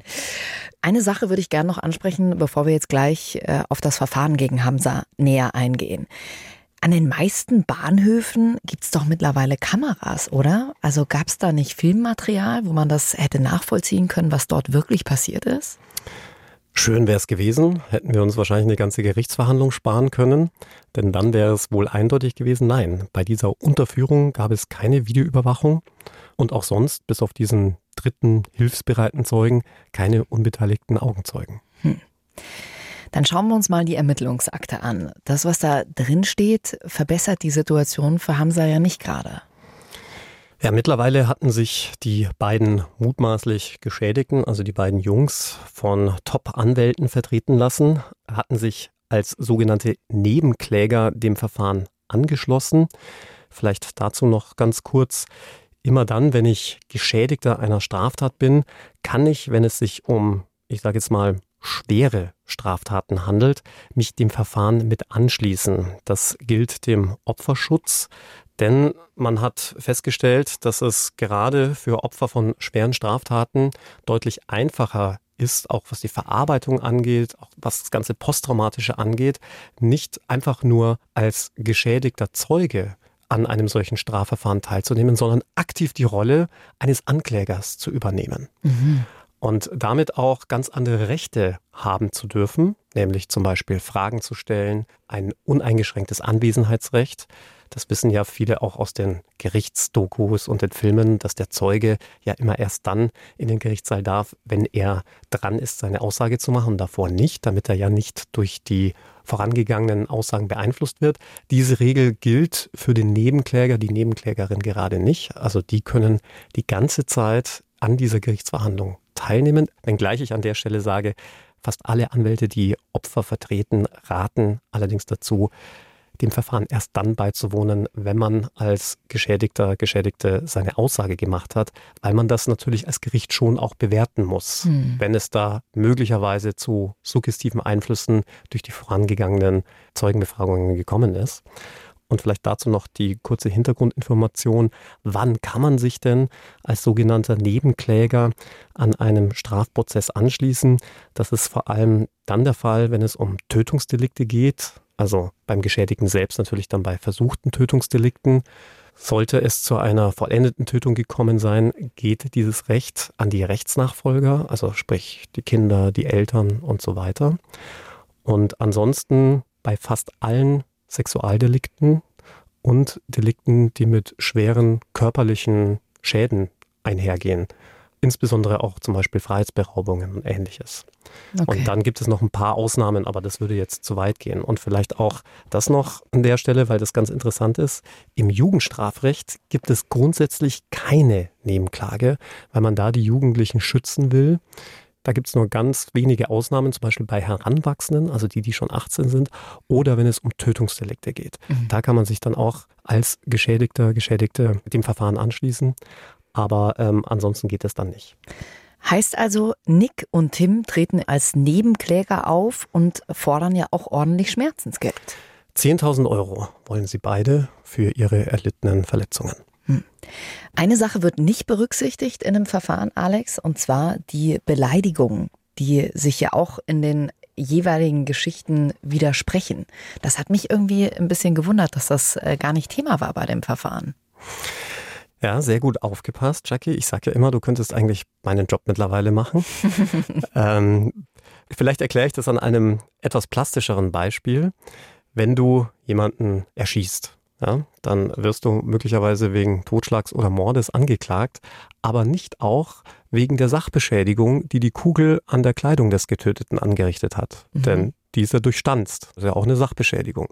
Eine Sache würde ich gerne noch ansprechen, bevor wir jetzt gleich äh, auf das Verfahren gegen Hamza näher eingehen. An den meisten Bahnhöfen gibt's doch mittlerweile Kameras, oder? Also gab's da nicht Filmmaterial, wo man das hätte nachvollziehen können, was dort wirklich passiert ist? Schön wäre es gewesen, hätten wir uns wahrscheinlich eine ganze Gerichtsverhandlung sparen können, denn dann wäre es wohl eindeutig gewesen, nein, bei dieser Unterführung gab es keine Videoüberwachung und auch sonst, bis auf diesen dritten hilfsbereiten Zeugen, keine unbeteiligten Augenzeugen. Hm. Dann schauen wir uns mal die Ermittlungsakte an. Das, was da drin steht, verbessert die Situation für Hamza ja nicht gerade. Ja, mittlerweile hatten sich die beiden mutmaßlich Geschädigten, also die beiden Jungs, von Top-Anwälten vertreten lassen, hatten sich als sogenannte Nebenkläger dem Verfahren angeschlossen. Vielleicht dazu noch ganz kurz. Immer dann, wenn ich Geschädigter einer Straftat bin, kann ich, wenn es sich um, ich sage jetzt mal, schwere Straftaten handelt, mich dem Verfahren mit anschließen. Das gilt dem Opferschutz, denn man hat festgestellt, dass es gerade für Opfer von schweren Straftaten deutlich einfacher ist, auch was die Verarbeitung angeht, auch was das ganze Posttraumatische angeht, nicht einfach nur als geschädigter Zeuge an einem solchen Strafverfahren teilzunehmen, sondern aktiv die Rolle eines Anklägers zu übernehmen. Mhm. Und damit auch ganz andere Rechte haben zu dürfen, nämlich zum Beispiel Fragen zu stellen, ein uneingeschränktes Anwesenheitsrecht, das wissen ja viele auch aus den Gerichtsdokus und den Filmen, dass der Zeuge ja immer erst dann in den Gerichtssaal darf, wenn er dran ist, seine Aussage zu machen, davor nicht, damit er ja nicht durch die vorangegangenen Aussagen beeinflusst wird. Diese Regel gilt für den Nebenkläger, die Nebenklägerin gerade nicht. Also die können die ganze Zeit an dieser Gerichtsverhandlung teilnehmen, wenngleich ich an der Stelle sage, fast alle Anwälte, die Opfer vertreten, raten allerdings dazu, dem Verfahren erst dann beizuwohnen, wenn man als Geschädigter, Geschädigte seine Aussage gemacht hat, weil man das natürlich als Gericht schon auch bewerten muss, hm. wenn es da möglicherweise zu suggestiven Einflüssen durch die vorangegangenen Zeugenbefragungen gekommen ist. Und vielleicht dazu noch die kurze Hintergrundinformation. Wann kann man sich denn als sogenannter Nebenkläger an einem Strafprozess anschließen? Das ist vor allem dann der Fall, wenn es um Tötungsdelikte geht. Also beim Geschädigten selbst natürlich dann bei versuchten Tötungsdelikten. Sollte es zu einer vollendeten Tötung gekommen sein, geht dieses Recht an die Rechtsnachfolger, also sprich die Kinder, die Eltern und so weiter. Und ansonsten bei fast allen Sexualdelikten und Delikten, die mit schweren körperlichen Schäden einhergehen. Insbesondere auch zum Beispiel Freiheitsberaubungen und ähnliches. Okay. Und dann gibt es noch ein paar Ausnahmen, aber das würde jetzt zu weit gehen. Und vielleicht auch das noch an der Stelle, weil das ganz interessant ist. Im Jugendstrafrecht gibt es grundsätzlich keine Nebenklage, weil man da die Jugendlichen schützen will. Da gibt es nur ganz wenige Ausnahmen, zum Beispiel bei Heranwachsenden, also die, die schon 18 sind, oder wenn es um Tötungsdelikte geht. Mhm. Da kann man sich dann auch als Geschädigter, Geschädigte dem Verfahren anschließen. Aber ähm, ansonsten geht es dann nicht. Heißt also, Nick und Tim treten als Nebenkläger auf und fordern ja auch ordentlich Schmerzensgeld. 10.000 Euro wollen sie beide für ihre erlittenen Verletzungen. Hm. Eine Sache wird nicht berücksichtigt in einem Verfahren, Alex, und zwar die Beleidigungen, die sich ja auch in den jeweiligen Geschichten widersprechen. Das hat mich irgendwie ein bisschen gewundert, dass das äh, gar nicht Thema war bei dem Verfahren. Ja, sehr gut aufgepasst, Jackie. Ich sage ja immer, du könntest eigentlich meinen Job mittlerweile machen. ähm, vielleicht erkläre ich das an einem etwas plastischeren Beispiel. Wenn du jemanden erschießt, ja, dann wirst du möglicherweise wegen Totschlags oder Mordes angeklagt, aber nicht auch wegen der Sachbeschädigung, die die Kugel an der Kleidung des Getöteten angerichtet hat. Mhm. Denn dieser durchstanzt. Das ist ja auch eine Sachbeschädigung.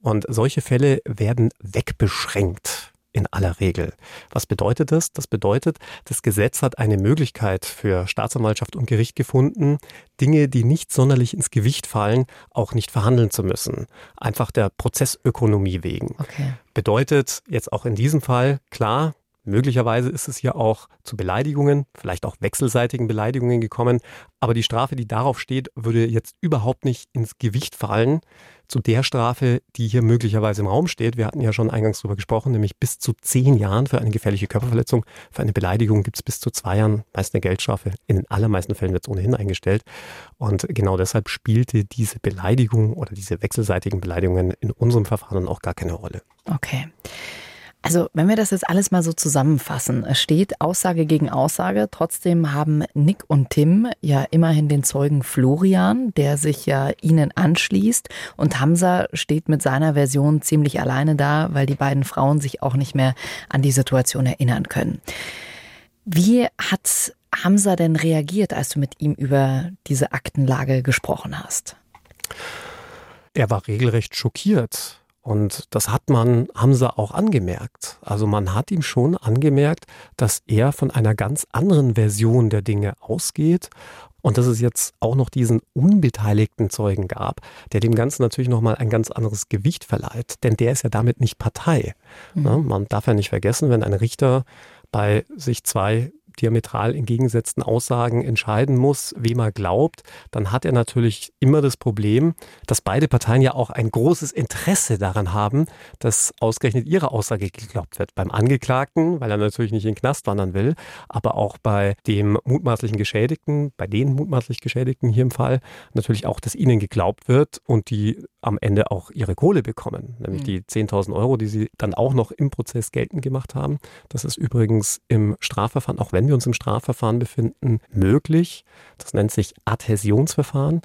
Und solche Fälle werden wegbeschränkt in aller Regel. Was bedeutet das? Das bedeutet, das Gesetz hat eine Möglichkeit für Staatsanwaltschaft und Gericht gefunden, Dinge, die nicht sonderlich ins Gewicht fallen, auch nicht verhandeln zu müssen. Einfach der Prozessökonomie wegen. Okay. Bedeutet jetzt auch in diesem Fall, klar, Möglicherweise ist es hier auch zu Beleidigungen, vielleicht auch wechselseitigen Beleidigungen gekommen. Aber die Strafe, die darauf steht, würde jetzt überhaupt nicht ins Gewicht fallen zu der Strafe, die hier möglicherweise im Raum steht. Wir hatten ja schon eingangs darüber gesprochen, nämlich bis zu zehn Jahren für eine gefährliche Körperverletzung. Für eine Beleidigung gibt es bis zu zwei Jahren meist eine Geldstrafe. In den allermeisten Fällen wird es ohnehin eingestellt. Und genau deshalb spielte diese Beleidigung oder diese wechselseitigen Beleidigungen in unserem Verfahren auch gar keine Rolle. Okay. Also, wenn wir das jetzt alles mal so zusammenfassen, es steht Aussage gegen Aussage. Trotzdem haben Nick und Tim ja immerhin den Zeugen Florian, der sich ja ihnen anschließt. Und Hamza steht mit seiner Version ziemlich alleine da, weil die beiden Frauen sich auch nicht mehr an die Situation erinnern können. Wie hat Hamza denn reagiert, als du mit ihm über diese Aktenlage gesprochen hast? Er war regelrecht schockiert. Und das hat man Hamza auch angemerkt. Also man hat ihm schon angemerkt, dass er von einer ganz anderen Version der Dinge ausgeht und dass es jetzt auch noch diesen unbeteiligten Zeugen gab, der dem Ganzen natürlich nochmal ein ganz anderes Gewicht verleiht, denn der ist ja damit nicht Partei. Mhm. Ne, man darf ja nicht vergessen, wenn ein Richter bei sich zwei diametral entgegengesetzten Aussagen entscheiden muss, wem er glaubt, dann hat er natürlich immer das Problem, dass beide Parteien ja auch ein großes Interesse daran haben, dass ausgerechnet ihre Aussage geglaubt wird. Beim Angeklagten, weil er natürlich nicht in den Knast wandern will, aber auch bei dem mutmaßlichen Geschädigten, bei den mutmaßlich Geschädigten hier im Fall, natürlich auch, dass ihnen geglaubt wird und die am Ende auch ihre Kohle bekommen, nämlich mhm. die 10.000 Euro, die sie dann auch noch im Prozess geltend gemacht haben. Das ist übrigens im Strafverfahren, auch wenn wir uns im Strafverfahren befinden, möglich. Das nennt sich Adhäsionsverfahren.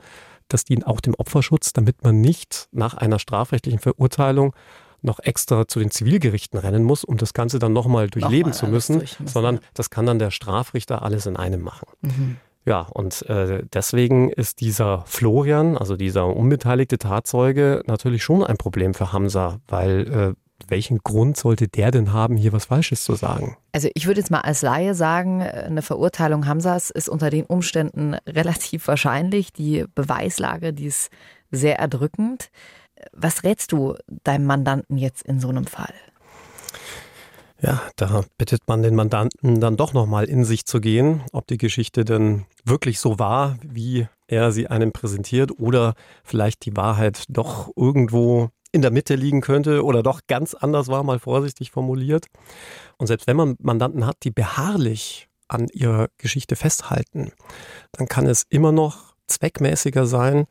Das dient auch dem Opferschutz, damit man nicht nach einer strafrechtlichen Verurteilung noch extra zu den Zivilgerichten rennen muss, um das Ganze dann nochmal durchleben noch zu müssen, sondern das kann dann der Strafrichter alles in einem machen. Mhm. Ja, und äh, deswegen ist dieser Florian, also dieser unbeteiligte Tatzeuge, natürlich schon ein Problem für Hamza, weil äh, welchen Grund sollte der denn haben, hier was Falsches zu sagen? Also ich würde jetzt mal als Laie sagen, eine Verurteilung Hamzas ist unter den Umständen relativ wahrscheinlich. Die Beweislage, die ist sehr erdrückend. Was rätst du deinem Mandanten jetzt in so einem Fall? Ja, da bittet man den Mandanten dann doch nochmal in sich zu gehen, ob die Geschichte denn wirklich so war, wie er sie einem präsentiert oder vielleicht die Wahrheit doch irgendwo in der Mitte liegen könnte oder doch ganz anders war, mal vorsichtig formuliert. Und selbst wenn man Mandanten hat, die beharrlich an ihrer Geschichte festhalten, dann kann es immer noch zweckmäßiger sein,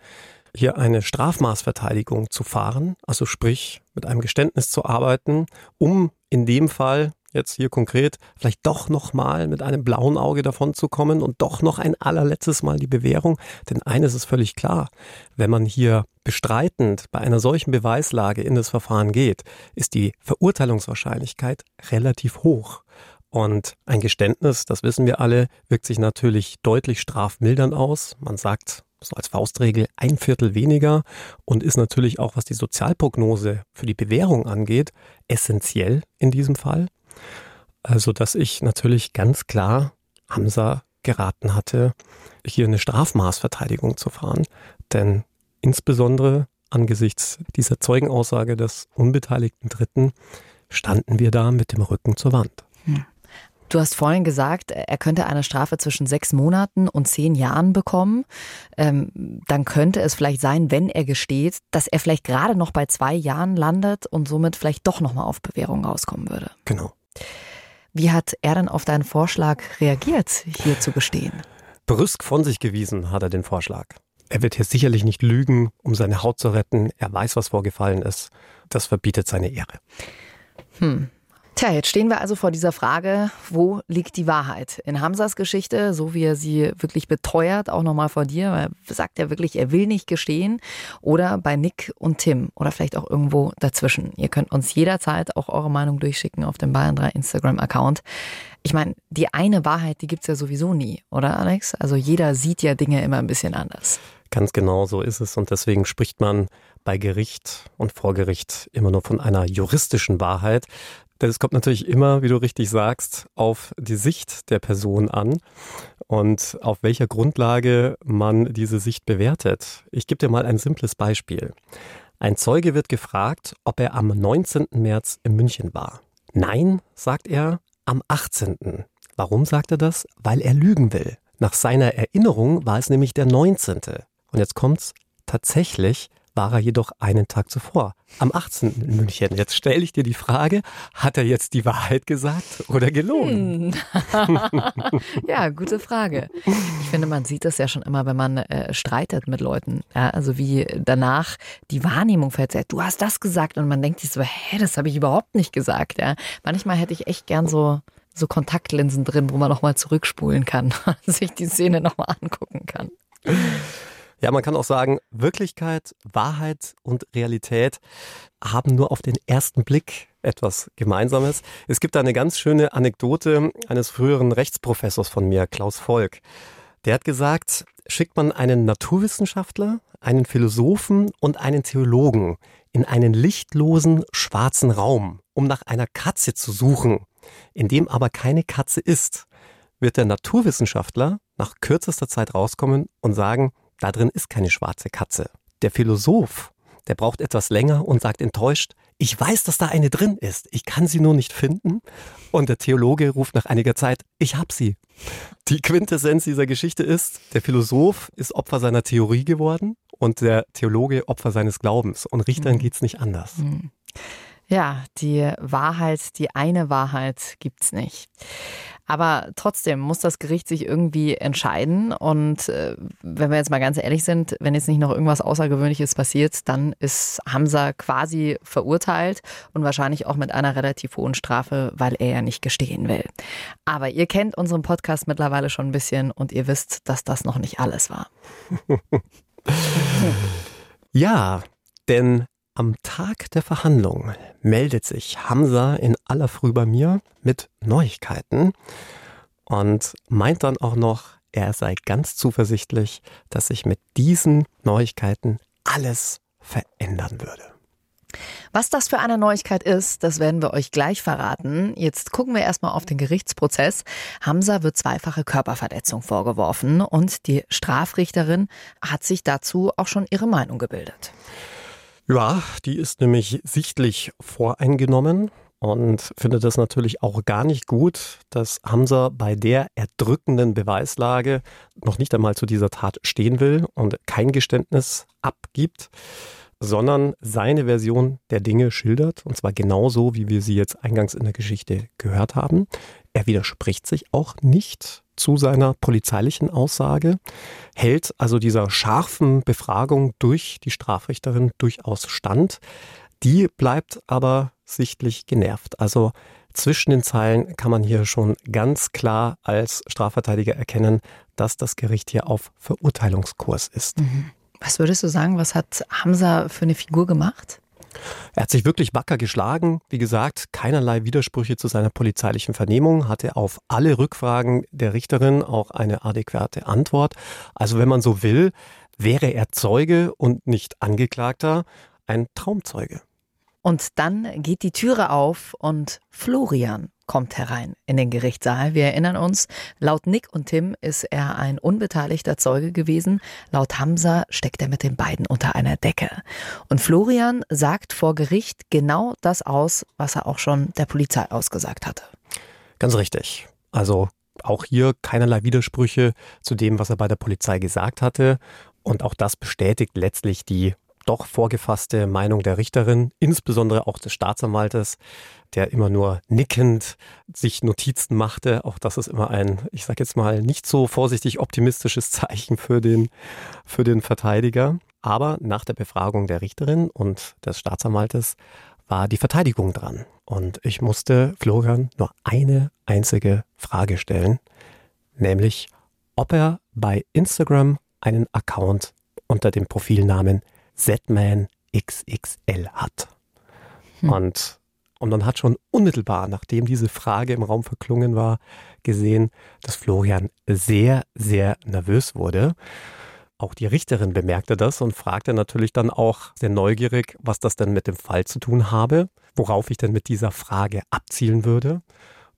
hier eine Strafmaßverteidigung zu fahren, also sprich mit einem Geständnis zu arbeiten, um in dem Fall jetzt hier konkret vielleicht doch noch mal mit einem blauen Auge davon zu kommen und doch noch ein allerletztes Mal die Bewährung, denn eines ist völlig klar, wenn man hier bestreitend bei einer solchen Beweislage in das Verfahren geht, ist die Verurteilungswahrscheinlichkeit relativ hoch. Und ein Geständnis, das wissen wir alle, wirkt sich natürlich deutlich strafmildernd aus. Man sagt so als Faustregel ein Viertel weniger und ist natürlich auch, was die Sozialprognose für die Bewährung angeht, essentiell in diesem Fall. Also, dass ich natürlich ganz klar Hamza geraten hatte, hier eine Strafmaßverteidigung zu fahren. Denn insbesondere angesichts dieser Zeugenaussage des unbeteiligten Dritten standen wir da mit dem Rücken zur Wand. Hm. Du hast vorhin gesagt, er könnte eine Strafe zwischen sechs Monaten und zehn Jahren bekommen. Ähm, dann könnte es vielleicht sein, wenn er gesteht, dass er vielleicht gerade noch bei zwei Jahren landet und somit vielleicht doch nochmal auf Bewährung rauskommen würde. Genau. Wie hat er dann auf deinen Vorschlag reagiert, hier zu gestehen? Brüsk von sich gewiesen hat er den Vorschlag. Er wird hier sicherlich nicht lügen, um seine Haut zu retten. Er weiß, was vorgefallen ist. Das verbietet seine Ehre. Hm. Tja, jetzt stehen wir also vor dieser Frage, wo liegt die Wahrheit? In Hamsas Geschichte, so wie er sie wirklich beteuert, auch nochmal vor dir, weil er sagt ja wirklich, er will nicht gestehen, oder bei Nick und Tim oder vielleicht auch irgendwo dazwischen. Ihr könnt uns jederzeit auch eure Meinung durchschicken auf dem Bayern 3 Instagram-Account. Ich meine, die eine Wahrheit, die gibt's ja sowieso nie, oder Alex? Also jeder sieht ja Dinge immer ein bisschen anders. Ganz genau so ist es und deswegen spricht man bei Gericht und vor Gericht immer nur von einer juristischen Wahrheit. Denn es kommt natürlich immer, wie du richtig sagst, auf die Sicht der Person an und auf welcher Grundlage man diese Sicht bewertet. Ich gebe dir mal ein simples Beispiel. Ein Zeuge wird gefragt, ob er am 19. März in München war. Nein, sagt er, am 18. Warum sagt er das? Weil er lügen will. Nach seiner Erinnerung war es nämlich der 19. Und jetzt kommt's, tatsächlich war er jedoch einen Tag zuvor, am 18. in München. Jetzt stelle ich dir die Frage, hat er jetzt die Wahrheit gesagt oder gelogen? Hm. ja, gute Frage. Ich finde, man sieht das ja schon immer, wenn man äh, streitet mit Leuten. Ja, also wie danach die Wahrnehmung verzerrt. Du hast das gesagt und man denkt sich so, hä, das habe ich überhaupt nicht gesagt. Ja. Manchmal hätte ich echt gern so so Kontaktlinsen drin, wo man nochmal zurückspulen kann, sich die Szene nochmal angucken kann. Ja, man kann auch sagen, Wirklichkeit, Wahrheit und Realität haben nur auf den ersten Blick etwas Gemeinsames. Es gibt eine ganz schöne Anekdote eines früheren Rechtsprofessors von mir, Klaus Volk. Der hat gesagt, schickt man einen Naturwissenschaftler, einen Philosophen und einen Theologen in einen lichtlosen schwarzen Raum, um nach einer Katze zu suchen, in dem aber keine Katze ist, wird der Naturwissenschaftler nach kürzester Zeit rauskommen und sagen, da drin ist keine schwarze Katze. Der Philosoph, der braucht etwas länger und sagt enttäuscht, ich weiß, dass da eine drin ist, ich kann sie nur nicht finden. Und der Theologe ruft nach einiger Zeit, ich hab sie. Die Quintessenz dieser Geschichte ist, der Philosoph ist Opfer seiner Theorie geworden und der Theologe Opfer seines Glaubens. Und Richtern mhm. geht's nicht anders. Mhm. Ja, die Wahrheit, die eine Wahrheit gibt's nicht. Aber trotzdem muss das Gericht sich irgendwie entscheiden. Und äh, wenn wir jetzt mal ganz ehrlich sind, wenn jetzt nicht noch irgendwas Außergewöhnliches passiert, dann ist Hamza quasi verurteilt und wahrscheinlich auch mit einer relativ hohen Strafe, weil er ja nicht gestehen will. Aber ihr kennt unseren Podcast mittlerweile schon ein bisschen und ihr wisst, dass das noch nicht alles war. ja, denn am Tag der Verhandlung meldet sich Hamza in aller Früh bei mir mit Neuigkeiten und meint dann auch noch, er sei ganz zuversichtlich, dass sich mit diesen Neuigkeiten alles verändern würde. Was das für eine Neuigkeit ist, das werden wir euch gleich verraten. Jetzt gucken wir erstmal auf den Gerichtsprozess. Hamza wird zweifache Körperverletzung vorgeworfen und die Strafrichterin hat sich dazu auch schon ihre Meinung gebildet. Ja, die ist nämlich sichtlich voreingenommen und findet das natürlich auch gar nicht gut, dass Hamza bei der erdrückenden Beweislage noch nicht einmal zu dieser Tat stehen will und kein Geständnis abgibt. sondern seine Version der Dinge schildert, und zwar genauso, wie wir sie jetzt eingangs in der Geschichte gehört haben. Er widerspricht sich auch nicht zu seiner polizeilichen Aussage, hält also dieser scharfen Befragung durch die Strafrichterin durchaus stand. Die bleibt aber sichtlich genervt. Also zwischen den Zeilen kann man hier schon ganz klar als Strafverteidiger erkennen, dass das Gericht hier auf Verurteilungskurs ist. Mhm. Was würdest du sagen, was hat Hamza für eine Figur gemacht? Er hat sich wirklich wacker geschlagen. Wie gesagt, keinerlei Widersprüche zu seiner polizeilichen Vernehmung, hatte auf alle Rückfragen der Richterin auch eine adäquate Antwort. Also wenn man so will, wäre er Zeuge und nicht Angeklagter, ein Traumzeuge. Und dann geht die Türe auf und Florian kommt herein in den Gerichtssaal. Wir erinnern uns, laut Nick und Tim ist er ein unbeteiligter Zeuge gewesen. Laut Hamza steckt er mit den beiden unter einer Decke. Und Florian sagt vor Gericht genau das aus, was er auch schon der Polizei ausgesagt hatte. Ganz richtig. Also auch hier keinerlei Widersprüche zu dem, was er bei der Polizei gesagt hatte. Und auch das bestätigt letztlich die doch vorgefasste Meinung der Richterin, insbesondere auch des Staatsanwaltes, der immer nur nickend sich Notizen machte. Auch das ist immer ein, ich sage jetzt mal, nicht so vorsichtig optimistisches Zeichen für den, für den Verteidiger. Aber nach der Befragung der Richterin und des Staatsanwaltes war die Verteidigung dran. Und ich musste Florian nur eine einzige Frage stellen, nämlich ob er bei Instagram einen Account unter dem Profilnamen Z-Man XXL hat. Hm. Und, und man hat schon unmittelbar, nachdem diese Frage im Raum verklungen war, gesehen, dass Florian sehr, sehr nervös wurde. Auch die Richterin bemerkte das und fragte natürlich dann auch sehr neugierig, was das denn mit dem Fall zu tun habe, worauf ich denn mit dieser Frage abzielen würde.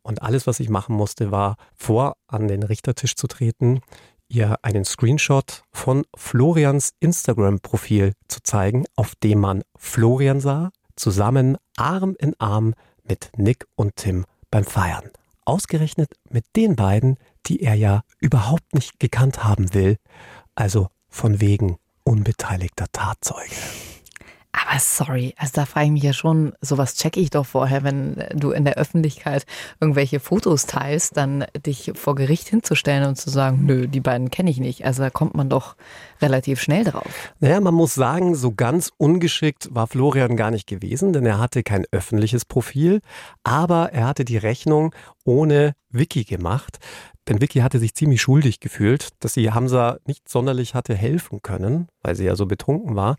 Und alles, was ich machen musste, war vor an den Richtertisch zu treten, ihr einen Screenshot von Florians Instagram-Profil zu zeigen, auf dem man Florian sah, zusammen Arm in Arm mit Nick und Tim beim Feiern. Ausgerechnet mit den beiden, die er ja überhaupt nicht gekannt haben will, also von wegen unbeteiligter Tatzeuge. Aber sorry, also da frage ich mich ja schon, sowas checke ich doch vorher, wenn du in der Öffentlichkeit irgendwelche Fotos teilst, dann dich vor Gericht hinzustellen und zu sagen, nö, die beiden kenne ich nicht. Also da kommt man doch relativ schnell drauf. Naja, man muss sagen, so ganz ungeschickt war Florian gar nicht gewesen, denn er hatte kein öffentliches Profil, aber er hatte die Rechnung ohne Wiki gemacht. Denn Vicky hatte sich ziemlich schuldig gefühlt, dass sie Hamza nicht sonderlich hatte helfen können, weil sie ja so betrunken war,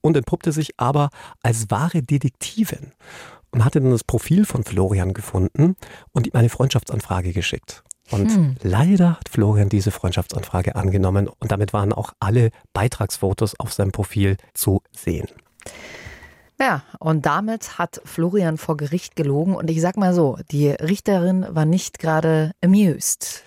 und entpuppte sich aber als wahre Detektivin und hatte dann das Profil von Florian gefunden und ihm eine Freundschaftsanfrage geschickt. Und hm. leider hat Florian diese Freundschaftsanfrage angenommen und damit waren auch alle Beitragsfotos auf seinem Profil zu sehen. Ja, und damit hat Florian vor Gericht gelogen. Und ich sag mal so, die Richterin war nicht gerade amused.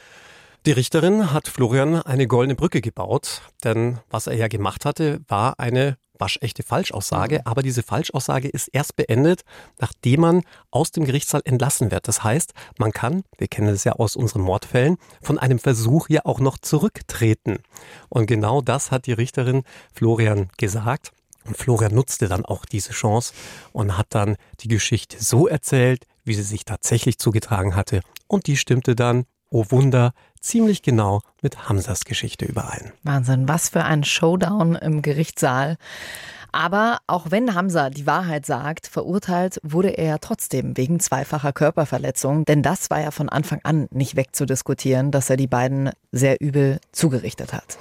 Die Richterin hat Florian eine goldene Brücke gebaut, denn was er ja gemacht hatte, war eine waschechte Falschaussage, mhm. aber diese Falschaussage ist erst beendet, nachdem man aus dem Gerichtssaal entlassen wird. Das heißt, man kann, wir kennen es ja aus unseren Mordfällen, von einem Versuch ja auch noch zurücktreten. Und genau das hat die Richterin Florian gesagt. Und Florian nutzte dann auch diese Chance und hat dann die Geschichte so erzählt, wie sie sich tatsächlich zugetragen hatte. Und die stimmte dann, oh Wunder, ziemlich genau mit Hamsas Geschichte überein. Wahnsinn, was für ein Showdown im Gerichtssaal. Aber auch wenn Hamza die Wahrheit sagt, verurteilt wurde er trotzdem wegen zweifacher Körperverletzung. Denn das war ja von Anfang an nicht wegzudiskutieren, dass er die beiden sehr übel zugerichtet hat.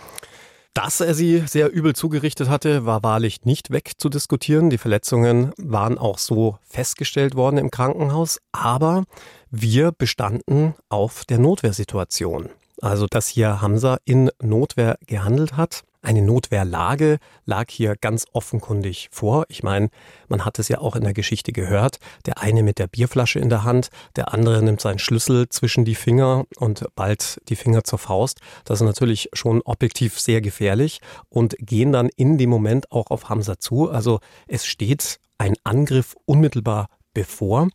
Dass er sie sehr übel zugerichtet hatte, war wahrlich nicht wegzudiskutieren. Die Verletzungen waren auch so festgestellt worden im Krankenhaus. Aber wir bestanden auf der Notwehrsituation. Also, dass hier Hamza in Notwehr gehandelt hat. Eine Notwehrlage lag hier ganz offenkundig vor. Ich meine, man hat es ja auch in der Geschichte gehört. Der eine mit der Bierflasche in der Hand, der andere nimmt seinen Schlüssel zwischen die Finger und bald die Finger zur Faust. Das ist natürlich schon objektiv sehr gefährlich und gehen dann in dem Moment auch auf Hamza zu. Also es steht ein Angriff unmittelbar bevor.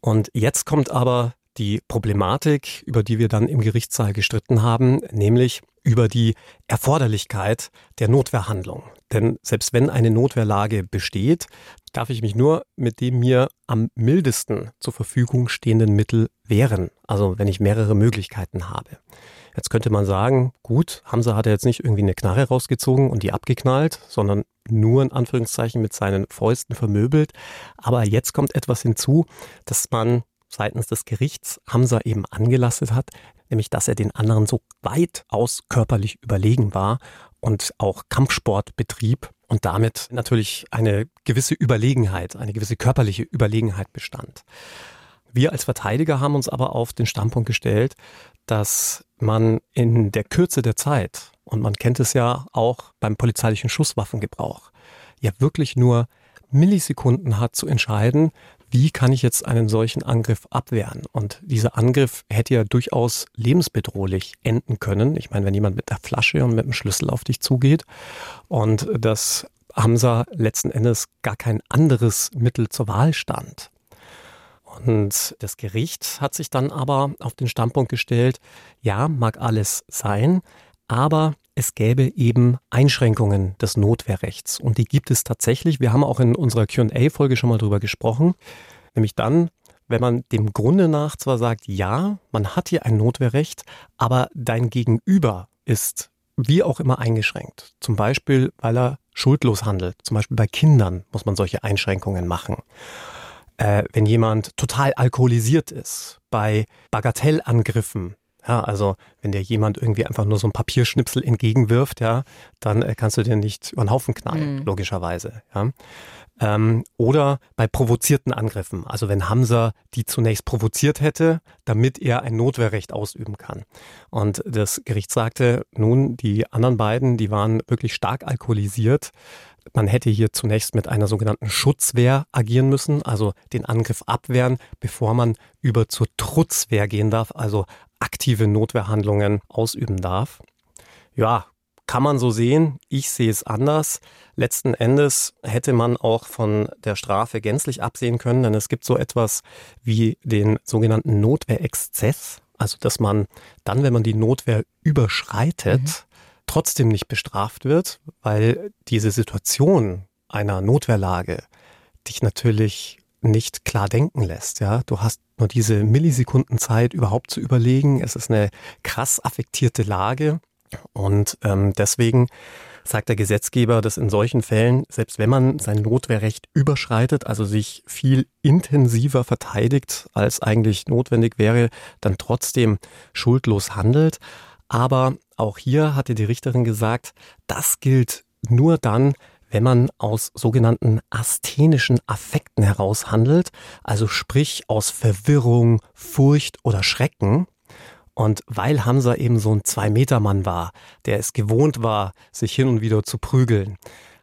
Und jetzt kommt aber die Problematik, über die wir dann im Gerichtssaal gestritten haben, nämlich über die Erforderlichkeit der Notwehrhandlung. Denn selbst wenn eine Notwehrlage besteht, darf ich mich nur mit dem mir am mildesten zur Verfügung stehenden Mittel wehren. Also wenn ich mehrere Möglichkeiten habe. Jetzt könnte man sagen, gut, Hamza hat ja jetzt nicht irgendwie eine Knarre rausgezogen und die abgeknallt, sondern nur in Anführungszeichen mit seinen Fäusten vermöbelt. Aber jetzt kommt etwas hinzu, dass man seitens des Gerichts Hamza eben angelastet hat, nämlich dass er den anderen so weitaus körperlich überlegen war und auch Kampfsport betrieb und damit natürlich eine gewisse Überlegenheit, eine gewisse körperliche Überlegenheit bestand. Wir als Verteidiger haben uns aber auf den Standpunkt gestellt, dass man in der Kürze der Zeit, und man kennt es ja auch beim polizeilichen Schusswaffengebrauch, ja wirklich nur Millisekunden hat zu entscheiden, wie kann ich jetzt einen solchen Angriff abwehren? Und dieser Angriff hätte ja durchaus lebensbedrohlich enden können. Ich meine, wenn jemand mit der Flasche und mit dem Schlüssel auf dich zugeht und das Hamza letzten Endes gar kein anderes Mittel zur Wahl stand. Und das Gericht hat sich dann aber auf den Standpunkt gestellt, ja, mag alles sein, aber es gäbe eben Einschränkungen des Notwehrrechts. Und die gibt es tatsächlich. Wir haben auch in unserer QA-Folge schon mal drüber gesprochen. Nämlich dann, wenn man dem Grunde nach zwar sagt, ja, man hat hier ein Notwehrrecht, aber dein Gegenüber ist wie auch immer eingeschränkt. Zum Beispiel, weil er schuldlos handelt. Zum Beispiel bei Kindern muss man solche Einschränkungen machen. Äh, wenn jemand total alkoholisiert ist, bei Bagatellangriffen, ja, also wenn dir jemand irgendwie einfach nur so ein Papierschnipsel entgegenwirft, ja, dann äh, kannst du dir nicht über den Haufen knallen, mhm. logischerweise. Ja. Ähm, oder bei provozierten Angriffen, also wenn Hamza die zunächst provoziert hätte, damit er ein Notwehrrecht ausüben kann. Und das Gericht sagte, nun, die anderen beiden, die waren wirklich stark alkoholisiert. Man hätte hier zunächst mit einer sogenannten Schutzwehr agieren müssen, also den Angriff abwehren, bevor man über zur Trutzwehr gehen darf, also aktive Notwehrhandlungen ausüben darf. Ja, kann man so sehen. Ich sehe es anders. Letzten Endes hätte man auch von der Strafe gänzlich absehen können, denn es gibt so etwas wie den sogenannten Notwehrexzess. Also, dass man dann, wenn man die Notwehr überschreitet, mhm. Trotzdem nicht bestraft wird, weil diese Situation einer Notwehrlage dich natürlich nicht klar denken lässt. Ja, du hast nur diese Millisekunden Zeit überhaupt zu überlegen. Es ist eine krass affektierte Lage und ähm, deswegen sagt der Gesetzgeber, dass in solchen Fällen, selbst wenn man sein Notwehrrecht überschreitet, also sich viel intensiver verteidigt, als eigentlich notwendig wäre, dann trotzdem schuldlos handelt. Aber auch hier hatte die Richterin gesagt, das gilt nur dann, wenn man aus sogenannten asthenischen Affekten heraus handelt, also sprich aus Verwirrung, Furcht oder Schrecken. Und weil Hamza eben so ein Zwei-Meter-Mann war, der es gewohnt war, sich hin und wieder zu prügeln,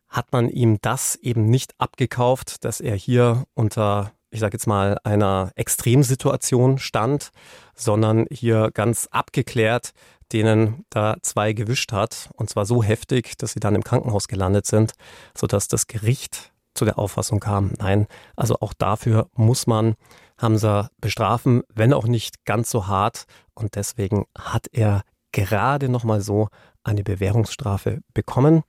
hat man ihm das eben nicht abgekauft, dass er hier unter, ich sage jetzt mal, einer Extremsituation stand, sondern hier ganz abgeklärt denen da zwei gewischt hat. Und zwar so heftig, dass sie dann im Krankenhaus gelandet sind, sodass das Gericht zu der Auffassung kam, nein, also auch dafür muss man Hamza bestrafen, wenn auch nicht ganz so hart. Und deswegen hat er gerade nochmal so eine Bewährungsstrafe bekommen.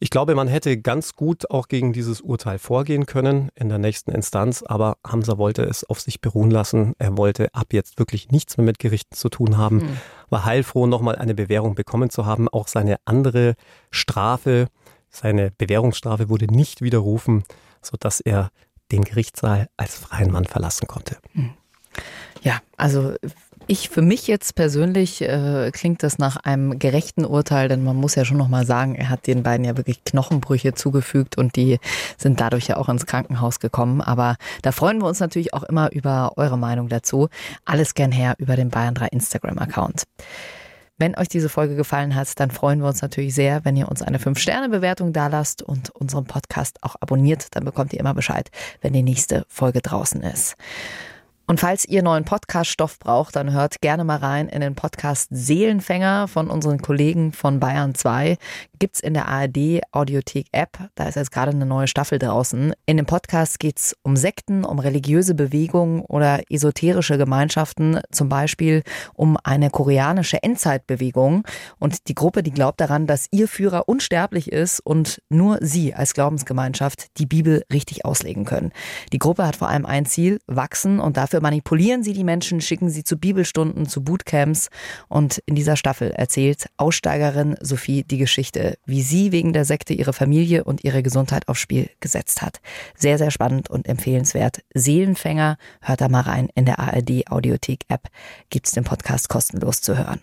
Ich glaube, man hätte ganz gut auch gegen dieses Urteil vorgehen können in der nächsten Instanz, aber Hamza wollte es auf sich beruhen lassen. Er wollte ab jetzt wirklich nichts mehr mit Gerichten zu tun haben, mhm. War heilfroh, nochmal eine Bewährung bekommen zu haben. Auch seine andere Strafe, seine Bewährungsstrafe wurde nicht widerrufen, sodass er den Gerichtssaal als freien Mann verlassen konnte. Ja, also ich für mich jetzt persönlich äh, klingt das nach einem gerechten Urteil, denn man muss ja schon noch mal sagen, er hat den beiden ja wirklich Knochenbrüche zugefügt und die sind dadurch ja auch ins Krankenhaus gekommen. Aber da freuen wir uns natürlich auch immer über eure Meinung dazu. Alles gern her über den Bayern 3 Instagram-Account. Wenn euch diese Folge gefallen hat, dann freuen wir uns natürlich sehr, wenn ihr uns eine 5-Sterne-Bewertung dalasst und unseren Podcast auch abonniert. Dann bekommt ihr immer Bescheid, wenn die nächste Folge draußen ist. Und falls ihr neuen Podcast-Stoff braucht, dann hört gerne mal rein in den Podcast Seelenfänger von unseren Kollegen von Bayern 2. Gibt's in der ARD Audiothek App. Da ist jetzt gerade eine neue Staffel draußen. In dem Podcast geht's um Sekten, um religiöse Bewegungen oder esoterische Gemeinschaften, zum Beispiel um eine koreanische Endzeitbewegung. Und die Gruppe, die glaubt daran, dass ihr Führer unsterblich ist und nur sie als Glaubensgemeinschaft die Bibel richtig auslegen können. Die Gruppe hat vor allem ein Ziel, wachsen und dafür Manipulieren sie die Menschen, schicken sie zu Bibelstunden, zu Bootcamps. Und in dieser Staffel erzählt Aussteigerin Sophie die Geschichte, wie sie wegen der Sekte ihre Familie und ihre Gesundheit aufs Spiel gesetzt hat. Sehr, sehr spannend und empfehlenswert. Seelenfänger, hört da mal rein. In der ARD Audiothek App gibt es den Podcast kostenlos zu hören.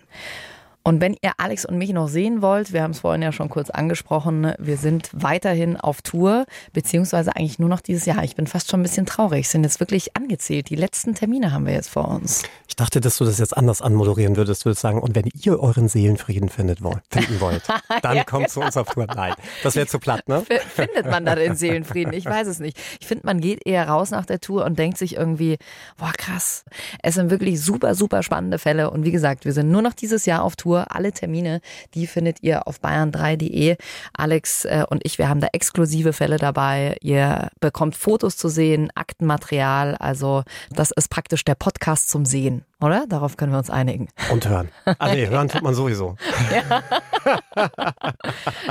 Und wenn ihr Alex und mich noch sehen wollt, wir haben es vorhin ja schon kurz angesprochen, wir sind weiterhin auf Tour, beziehungsweise eigentlich nur noch dieses Jahr. Ich bin fast schon ein bisschen traurig, sind jetzt wirklich angezählt. Die letzten Termine haben wir jetzt vor uns. Ich dachte, dass du das jetzt anders anmoderieren würdest. Du würdest sagen, und wenn ihr euren Seelenfrieden findet finden wollt, dann ja, kommt zu uns auf Tour. Nein, das wäre zu platt, ne? Findet man da den Seelenfrieden? Ich weiß es nicht. Ich finde, man geht eher raus nach der Tour und denkt sich irgendwie, boah, krass. Es sind wirklich super, super spannende Fälle. Und wie gesagt, wir sind nur noch dieses Jahr auf Tour. Tour. Alle Termine, die findet ihr auf bayern3.de. Alex äh, und ich, wir haben da exklusive Fälle dabei. Ihr bekommt Fotos zu sehen, Aktenmaterial. Also das ist praktisch der Podcast zum Sehen oder? Darauf können wir uns einigen. Und hören. Ah nee, hören tut man sowieso.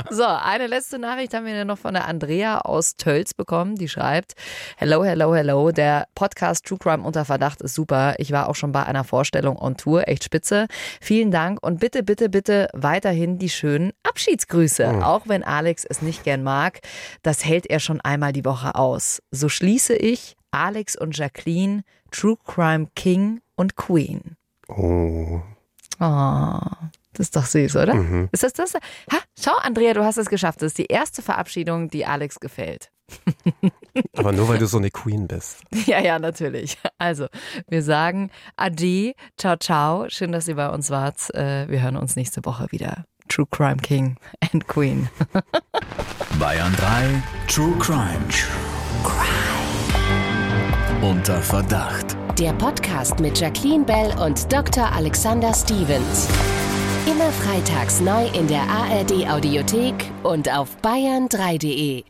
So, eine letzte Nachricht haben wir noch von der Andrea aus Tölz bekommen. Die schreibt, Hello, hello, hello. Der Podcast True Crime unter Verdacht ist super. Ich war auch schon bei einer Vorstellung on Tour. Echt spitze. Vielen Dank und bitte, bitte, bitte weiterhin die schönen Abschiedsgrüße. Mhm. Auch wenn Alex es nicht gern mag, das hält er schon einmal die Woche aus. So schließe ich Alex und Jacqueline, True Crime King und Queen. Oh. Oh, das ist doch süß, oder? Mhm. Ist das das? Ha, schau, Andrea, du hast es geschafft. Das ist die erste Verabschiedung, die Alex gefällt. Aber nur weil du so eine Queen bist. Ja, ja, natürlich. Also, wir sagen Adi, ciao, ciao. Schön, dass ihr bei uns wart. Äh, wir hören uns nächste Woche wieder. True Crime King and Queen. Bayern 3 True Crime. True Crime. Unter Verdacht. Der Podcast mit Jacqueline Bell und Dr. Alexander Stevens. Immer freitags neu in der ARD Audiothek und auf bayern3.de.